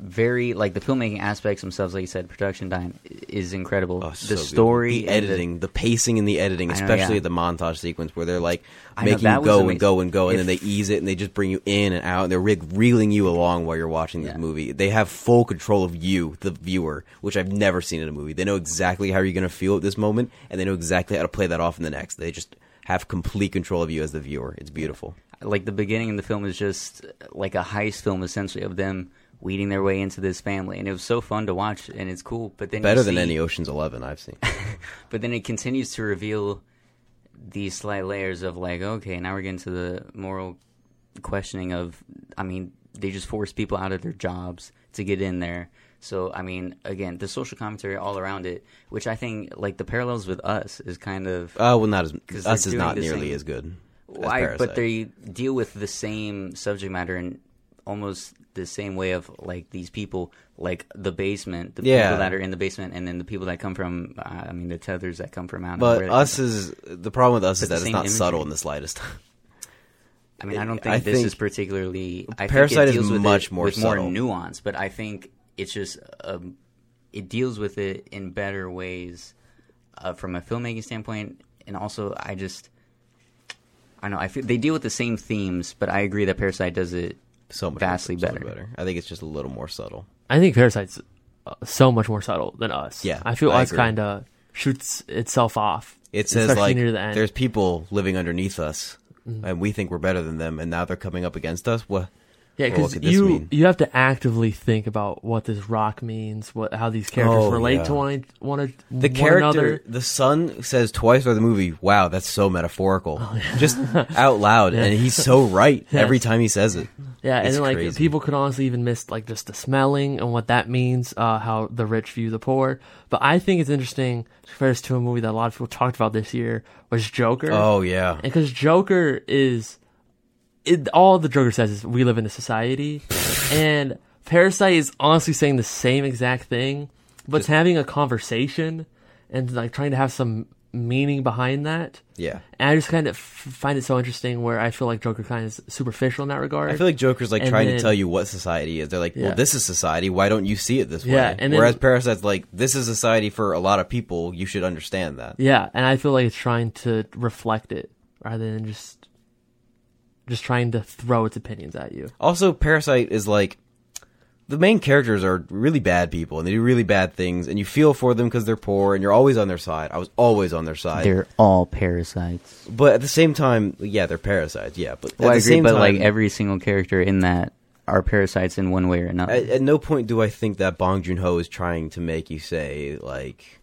very like the filmmaking aspects themselves. Like you said, production time is incredible. Oh, the good. story, the and the- editing, the, pacing, and the editing, know, especially yeah. the montage sequence where they're like I know, making that you go and go and go, and then they ease it and they just bring you in and out. And they're rig- reeling you along while you're watching this Yeah. movie. They have full control of you, the viewer, which I've never seen in a movie. They know exactly how you're going to feel at this moment, and they know exactly how to play that off in the next. They just have complete control of you as the viewer. It's beautiful. like the beginning of the film is just like a heist film essentially of them weeding their way into this family, and it was so fun to watch, and it's cool. But then Better than see- any Ocean's Eleven I've seen. [laughs] but then it continues to reveal these slight layers of like, okay, now we're getting to the moral questioning of, I mean, they just force people out of their jobs to get in there. So, I mean, again, the social commentary all around it, which I think, like, the parallels with us is kind of. Oh well, not as us is not nearly same- as good. as Why, but they deal with the same subject matter in almost the same way of like these people, like the basement, the Yeah. people that are in the basement, and then the people that come from, uh, I mean, the tethers that come from out. But us is the problem with us is that it's not subtle in the slightest. I mean, I don't I think this think is particularly. I Parasite think is it deals with much it more with more subtle. nuance, but I think it's just um, it deals with it in better ways uh, from a filmmaking standpoint, and also I just I know I feel they deal with the same themes, but I agree that Parasite does it so much Vastly so much better. better. I think it's just a little more subtle. I think Parasite's uh, so much more subtle than us. Yeah, I feel I us kind of shoots itself off. It says like near the end. Mm-hmm. there's people living underneath us, and we think we're better than them, and now they're coming up against us. What? Yeah, what because could this you mean? you have to actively think about what this rock means, what how these characters Oh, relate yeah. to one one, The one character, another. the son says twice through the movie, "Wow, that's so metaphorical," just out loud, [laughs] and he's so right [laughs] Yes. every time he says it. Yeah, and It's then like crazy. people could honestly even miss like just the smelling and what that means, uh, how the rich view the poor. But I think it's interesting compared to a movie that a lot of people talked about this year was Joker. Oh yeah, And because Joker is, it, all the Joker says is we live in a society, [laughs] and Parasite is honestly saying the same exact thing, but it's having a conversation and like trying to have some meaning behind that. yeah. And I just kind of f- find it so interesting where I feel like Joker kind of is superficial in that regard. I feel like Joker's like And trying then- to tell you what society is. They're like, Yeah. well, this is society. Why don't you see it this way? Yeah, and then- Whereas Parasite's like, this is society for a lot of people. You should understand that. yeah, and I feel like it's trying to reflect it rather than just just trying to throw its opinions at you. Also, Parasite is like the main characters are really bad people and they do really bad things, and you feel for them because they're poor, and you're always on their side. I was always on their side. They're all parasites. but at the same time, yeah, they're parasites. Yeah, but Well, at I the agree, same but time, like every single character in that are parasites in one way or another. at, at no point do I think that Bong Joon Ho is trying to make you say like,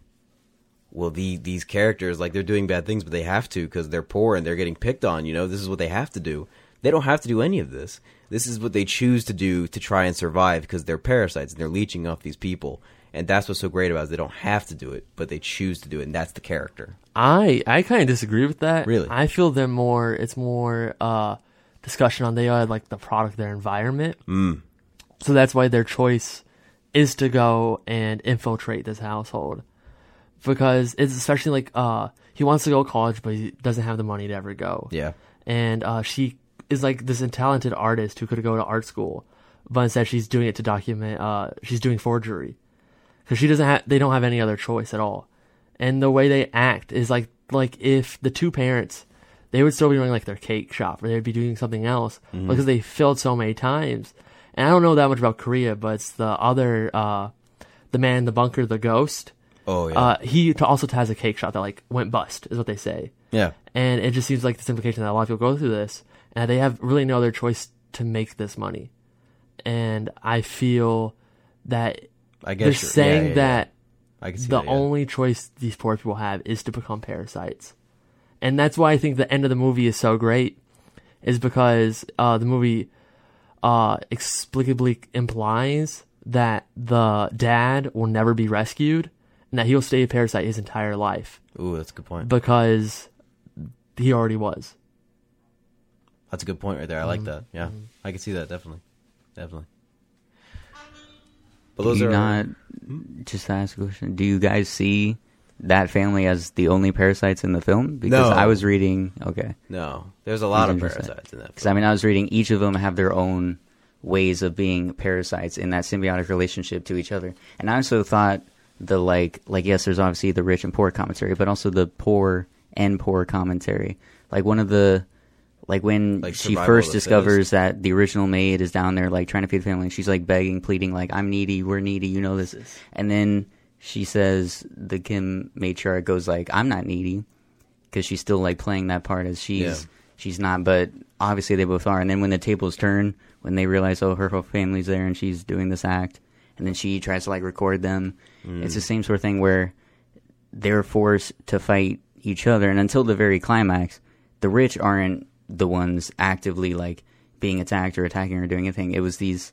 well, the these characters like they're doing bad things, but they have to because they're poor and they're getting picked on. You know, this is what they have to do. They don't have to do any of this. This is what they choose to do to try and survive because they're parasites and they're leeching off these people. And that's what's so great about it. They don't have to do it, but they choose to do it, and that's the character. I I kind of disagree with that. Really? I feel they're more. It's more uh, discussion on they are like the product, of their environment. Mm. So that's why their choice is to go and infiltrate this household because it's especially like uh he wants to go to college, but he doesn't have the money to ever go. Yeah. and uh, she is like this talented artist who could go to art school, but instead she's doing it to document. Uh, she's doing forgery because she doesn't have. They don't have any other choice at all, and the way they act is like like if the two parents, they would still be running like their cake shop, or they'd be doing something else because they failed so many times. And I don't know that much about Korea, but it's the other, uh, the man in the bunker, the ghost. Oh yeah. Uh, he also has a cake shop that like went bust, is what they say yeah. and it just seems like this implication that a lot of people go through this and they have really no other choice to make this money and i feel that I they're guess you're- saying yeah, yeah, yeah. that see the that, yeah. only choice these poor people have is to become parasites and that's why i think the end of the movie is so great is because uh, the movie uh, explicably implies that the dad will never be rescued and that he'll stay a parasite his entire life Ooh, that's a good point. because he already was. That's a good point right there. I like Mm-hmm. that. Yeah, I can see that definitely, definitely. But do those you are not just to ask a question? Do you guys see that family as the only parasites in the film? Because No. I was reading. Okay, no. There's a lot of parasites in that. because I mean, I was reading. Each of them have their own ways of being parasites in that symbiotic relationship to each other. And I also thought the like, like yes, there's obviously the rich and poor commentary, but also the poor and poor commentary. Like one of the like when Like she survival first of the discovers fittest. that the original maid is down there like trying to feed the family and she's like begging pleading like i'm needy we're needy you know this. And then she says the kim matriarch goes like i'm not needy because she's still like playing that part as she's Yeah. she's not but obviously they both are. And then when the tables turn when they realize oh her whole family's there and she's doing this act and then she tries to like record them mm. it's the same sort of thing where they're forced to fight each other. And until the very climax the rich aren't the ones actively like being attacked or attacking or doing anything it was these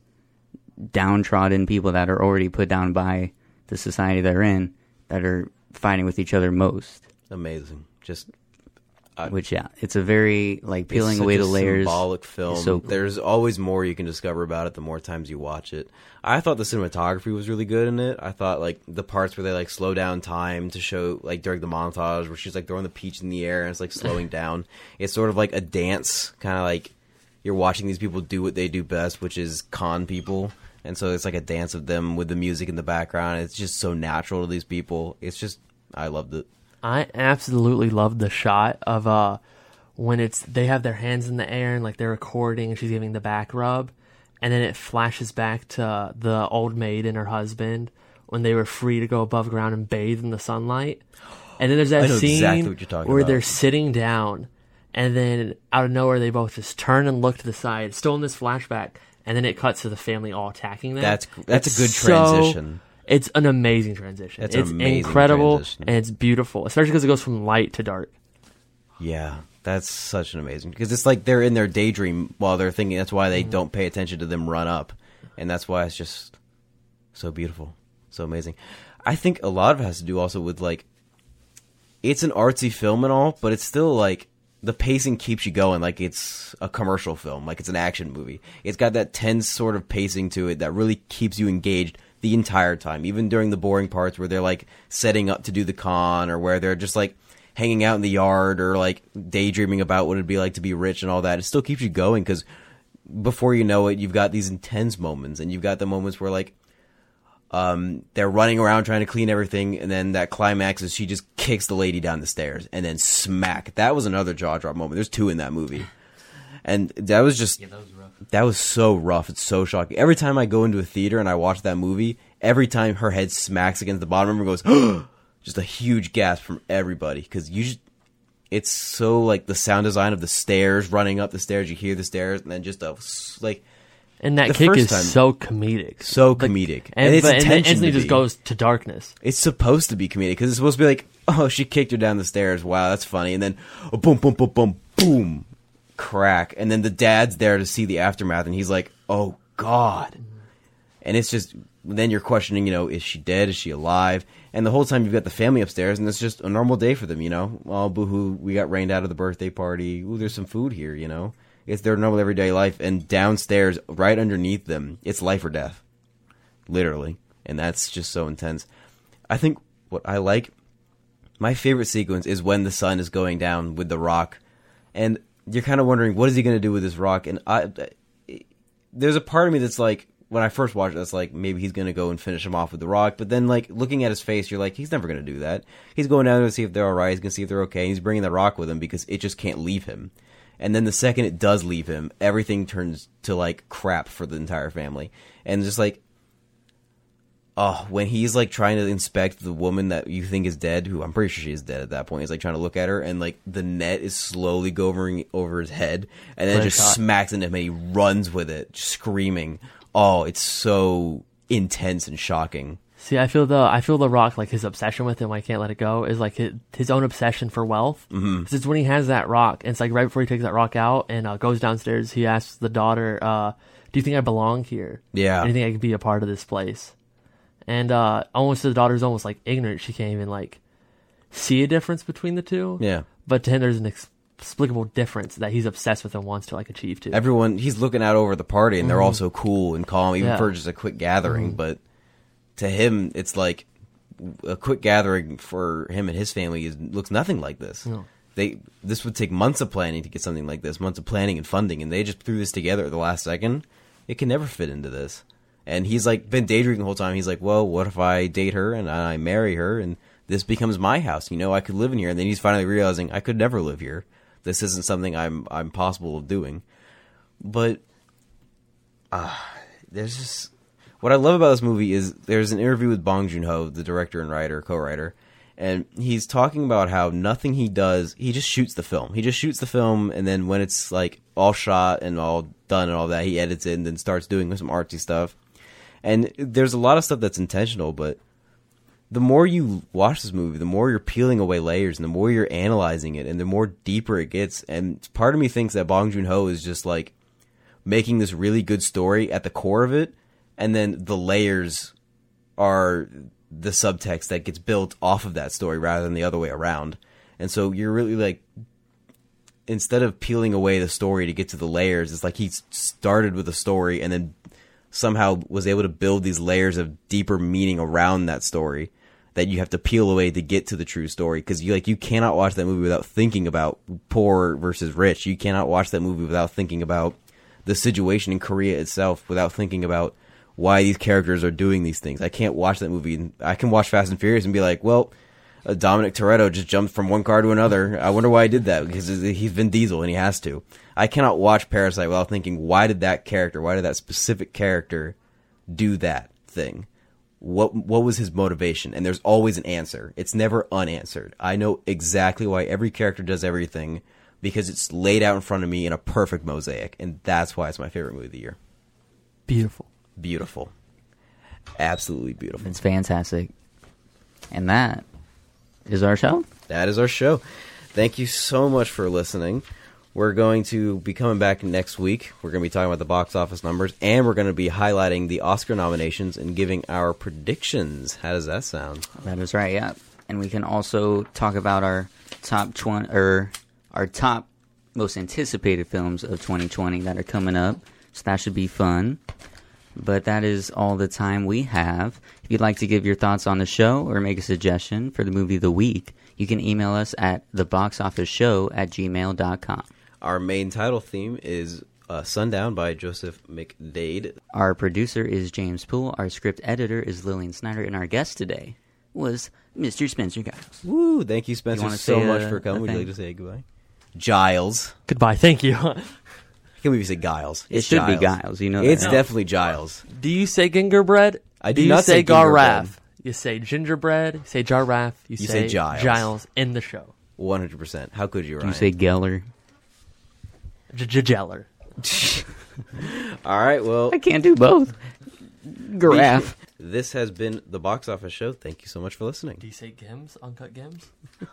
downtrodden people that are already put down by the society they're in that are fighting with each other most Amazing. Just I- which yeah it's a very like peeling away a the layers Symbolic film. so cool. There's always more you can discover about it the more times you watch it. I thought the cinematography was really good in it. I thought like the parts where they like slow down time to show like during the montage where she's like throwing the peach in the air and it's like slowing [laughs] down. It's sort of like a dance, kind of like you're watching these people do what they do best, which is con people. And so it's like a dance of them with the music in the background. It's just so natural to these people. It's just I loved it. I absolutely love the shot of uh when it's they have their hands in the air and like they're recording and she's giving the back rub and then it flashes back to the old maid and her husband when they were free to go above ground and bathe in the sunlight. And then there's that scene exactly what you're talking where about. they're sitting down and then out of nowhere they both just turn and look to the side, still in this flashback, and then it cuts to the family all attacking them. That's- that's a It's good so- transition. It's an amazing transition. It's amazing incredible transition. and it's beautiful, especially because it goes from light to dark. Yeah, that's such an amazing because it's like they're in their daydream while they're thinking. That's why they mm-hmm. don't pay attention to them run up, and that's why it's just so beautiful, so amazing. I think a lot of it has to do also with like it's an artsy film and all, but it's still like the pacing keeps you going like it's a commercial film, like it's an action movie. It's got that tense sort of pacing to it that really keeps you engaged the entire time, even during the boring parts where they're like setting up to do the con or where they're just like hanging out in the yard or like daydreaming about what it'd be like to be rich and all that. It still keeps you going because before you know it, you've got these intense moments and you've got the moments where like um, they're running around trying to clean everything, and then that climax is she just kicks the lady down the stairs, and then smack. That was another jaw drop moment. There's two in that movie, and that was just that was. That was so rough. It's so shocking. Every time I go into a theater and I watch that movie, every time her head smacks against the bottom, everyone goes, [gasps] just a huge gasp from everybody because you just, it's so like the sound design of the stairs running up the stairs. You hear the stairs, and then just a like And that kick is time- so comedic. so Like, comedic, And, it's but, and then instantly just goes to darkness. It's supposed to be comedic because it's supposed to be like, [laughs] oh, she kicked her down the stairs. Wow, that's funny. And then, oh, boom, boom, boom, boom, boom, crack. And then the dad's there to see the aftermath, and he's like, oh God. And it's just then you're questioning, you know, is she dead? Is she alive? And the whole time you've got the family upstairs, and it's just a normal day for them, you know. Oh, boohoo, we got rained out of the birthday party. Ooh, there's some food here, you know. It's their normal everyday life, and downstairs, right underneath them, it's life or death literally, and that's just so intense. I think what I like, my favorite sequence is when the son is going down with the rock, and you're kind of wondering what is he going to do with this rock. And I, there's a part of me that's like, when I first watched it, that's like maybe he's going to go and finish him off with the rock. But then, like looking at his face, you're like, he's never going to do that. He's going down to see if they're all right. He's going to see if they're okay. And he's bringing the rock with him because it just can't leave him. And then the second it does leave him, everything turns to like crap for the entire family. And just like oh, when he's like trying to inspect the woman that you think is dead, who I'm pretty sure she is dead at that point, he's like trying to look at her, and like the net is slowly going over his head, and then it just shot. smacks into him, and he runs with it, screaming. Oh, it's so intense and shocking. See, I feel the I feel the Rock like his obsession with him. I can't let it go. Is like his, his own obsession for wealth. Mm-hmm. This is when he has that rock. And it's like right before he takes that rock out and uh, goes downstairs. He asks the daughter, uh, "Do you think I belong here? Yeah. Do you think I could be a part of this place?" And uh, almost the daughter's almost like ignorant. She can't even like see a difference between the two. Yeah. But to him, there's an explicable difference that he's obsessed with and wants to like achieve too. Everyone, he's looking out over the party, and they're all so cool and calm, even Yeah. for just a quick gathering. But to him, it's like a quick gathering for him and his family is looks nothing like this. No. They this would take months of planning to get something like this, months of planning and funding, and they just threw this together at the last second. It can never fit into this. And he's like been daydreaming the whole time. He's like, well, what if I date her and I marry her and this becomes my house? You know, I could live in here. And then he's finally realizing I could never live here. This isn't something I'm I'm possible of doing. But uh, there's just what I love about this movie is there's an interview with Bong Joon Ho, the director and writer, co-writer, and he's talking about how nothing he does, he just shoots the film. He just shoots the film, and then when it's like all shot and all done and all that, he edits it and then starts doing some artsy stuff. And there's a lot of stuff that's intentional, but the more you watch this movie, the more you're peeling away layers, and the more you're analyzing it, and the more deeper it gets. And part of me thinks that Bong Joon Ho is just like making this really good story at the core of it, and then the layers are the subtext that gets built off of that story rather than the other way around. And so you're really like instead of peeling away the story to get to the layers, it's like he started with a story and then somehow was able to build these layers of deeper meaning around that story that you have to peel away to get to the true story because you like you cannot watch that movie without thinking about poor versus rich. You cannot watch that movie without thinking about the situation in Korea itself, without thinking about why these characters are doing these things. I can't watch that movie. I can watch Fast and Furious and be like, well, Uh, Dominic Toretto just jumped from one car to another. I wonder why he did that because he's Vin Diesel and he has to. I cannot watch Parasite without thinking, why did that character, why did that specific character do that thing? What what was his motivation? And there's always an answer. It's never unanswered. I know exactly why every character does everything because it's laid out in front of me in a perfect mosaic, and that's why it's my favorite movie of the year. Beautiful. Beautiful, absolutely beautiful. It's fantastic. And that is our show. that is our show. Thank you so much for listening. We're going to be coming back next week. We're going to be talking about the box office numbers, and we're going to be highlighting the Oscar nominations and giving our predictions. How does that sound? That is right, yeah. And we can also talk about our top 20 or our top most anticipated films of 2020 that are coming up. So that should be fun. But that is all the time we have. If you'd like to give your thoughts on the show or make a suggestion for the movie of the week, you can email us at theboxofficeshow at gmail.com. Our main title theme is uh, Sundown by Joseph McDade. Our producer is James Poole. Our script editor is Lillian Snyder. And our guest today was Mr. Spencer Giles. Woo! Thank you, Spencer, wanna so much a- for coming. a Would you like to say goodbye? Giles. Goodbye. Thank you. [laughs] can't believe you say Giles. It It's should be Giles. Giles. You know It's that. definitely Giles. Do you say gingerbread? I do you not say say gingerbread. Garraff? You say gingerbread. You say Jarraff. You, You say Giles. Giles in the show. One hundred percent. How could you, Do Ryan? you say Geller? Jeller. [laughs] All right. Well, I can't do both. Giraffe. this has been the box office show. Thank you so much for listening. Do you say Gims? Uncut Gims? [laughs]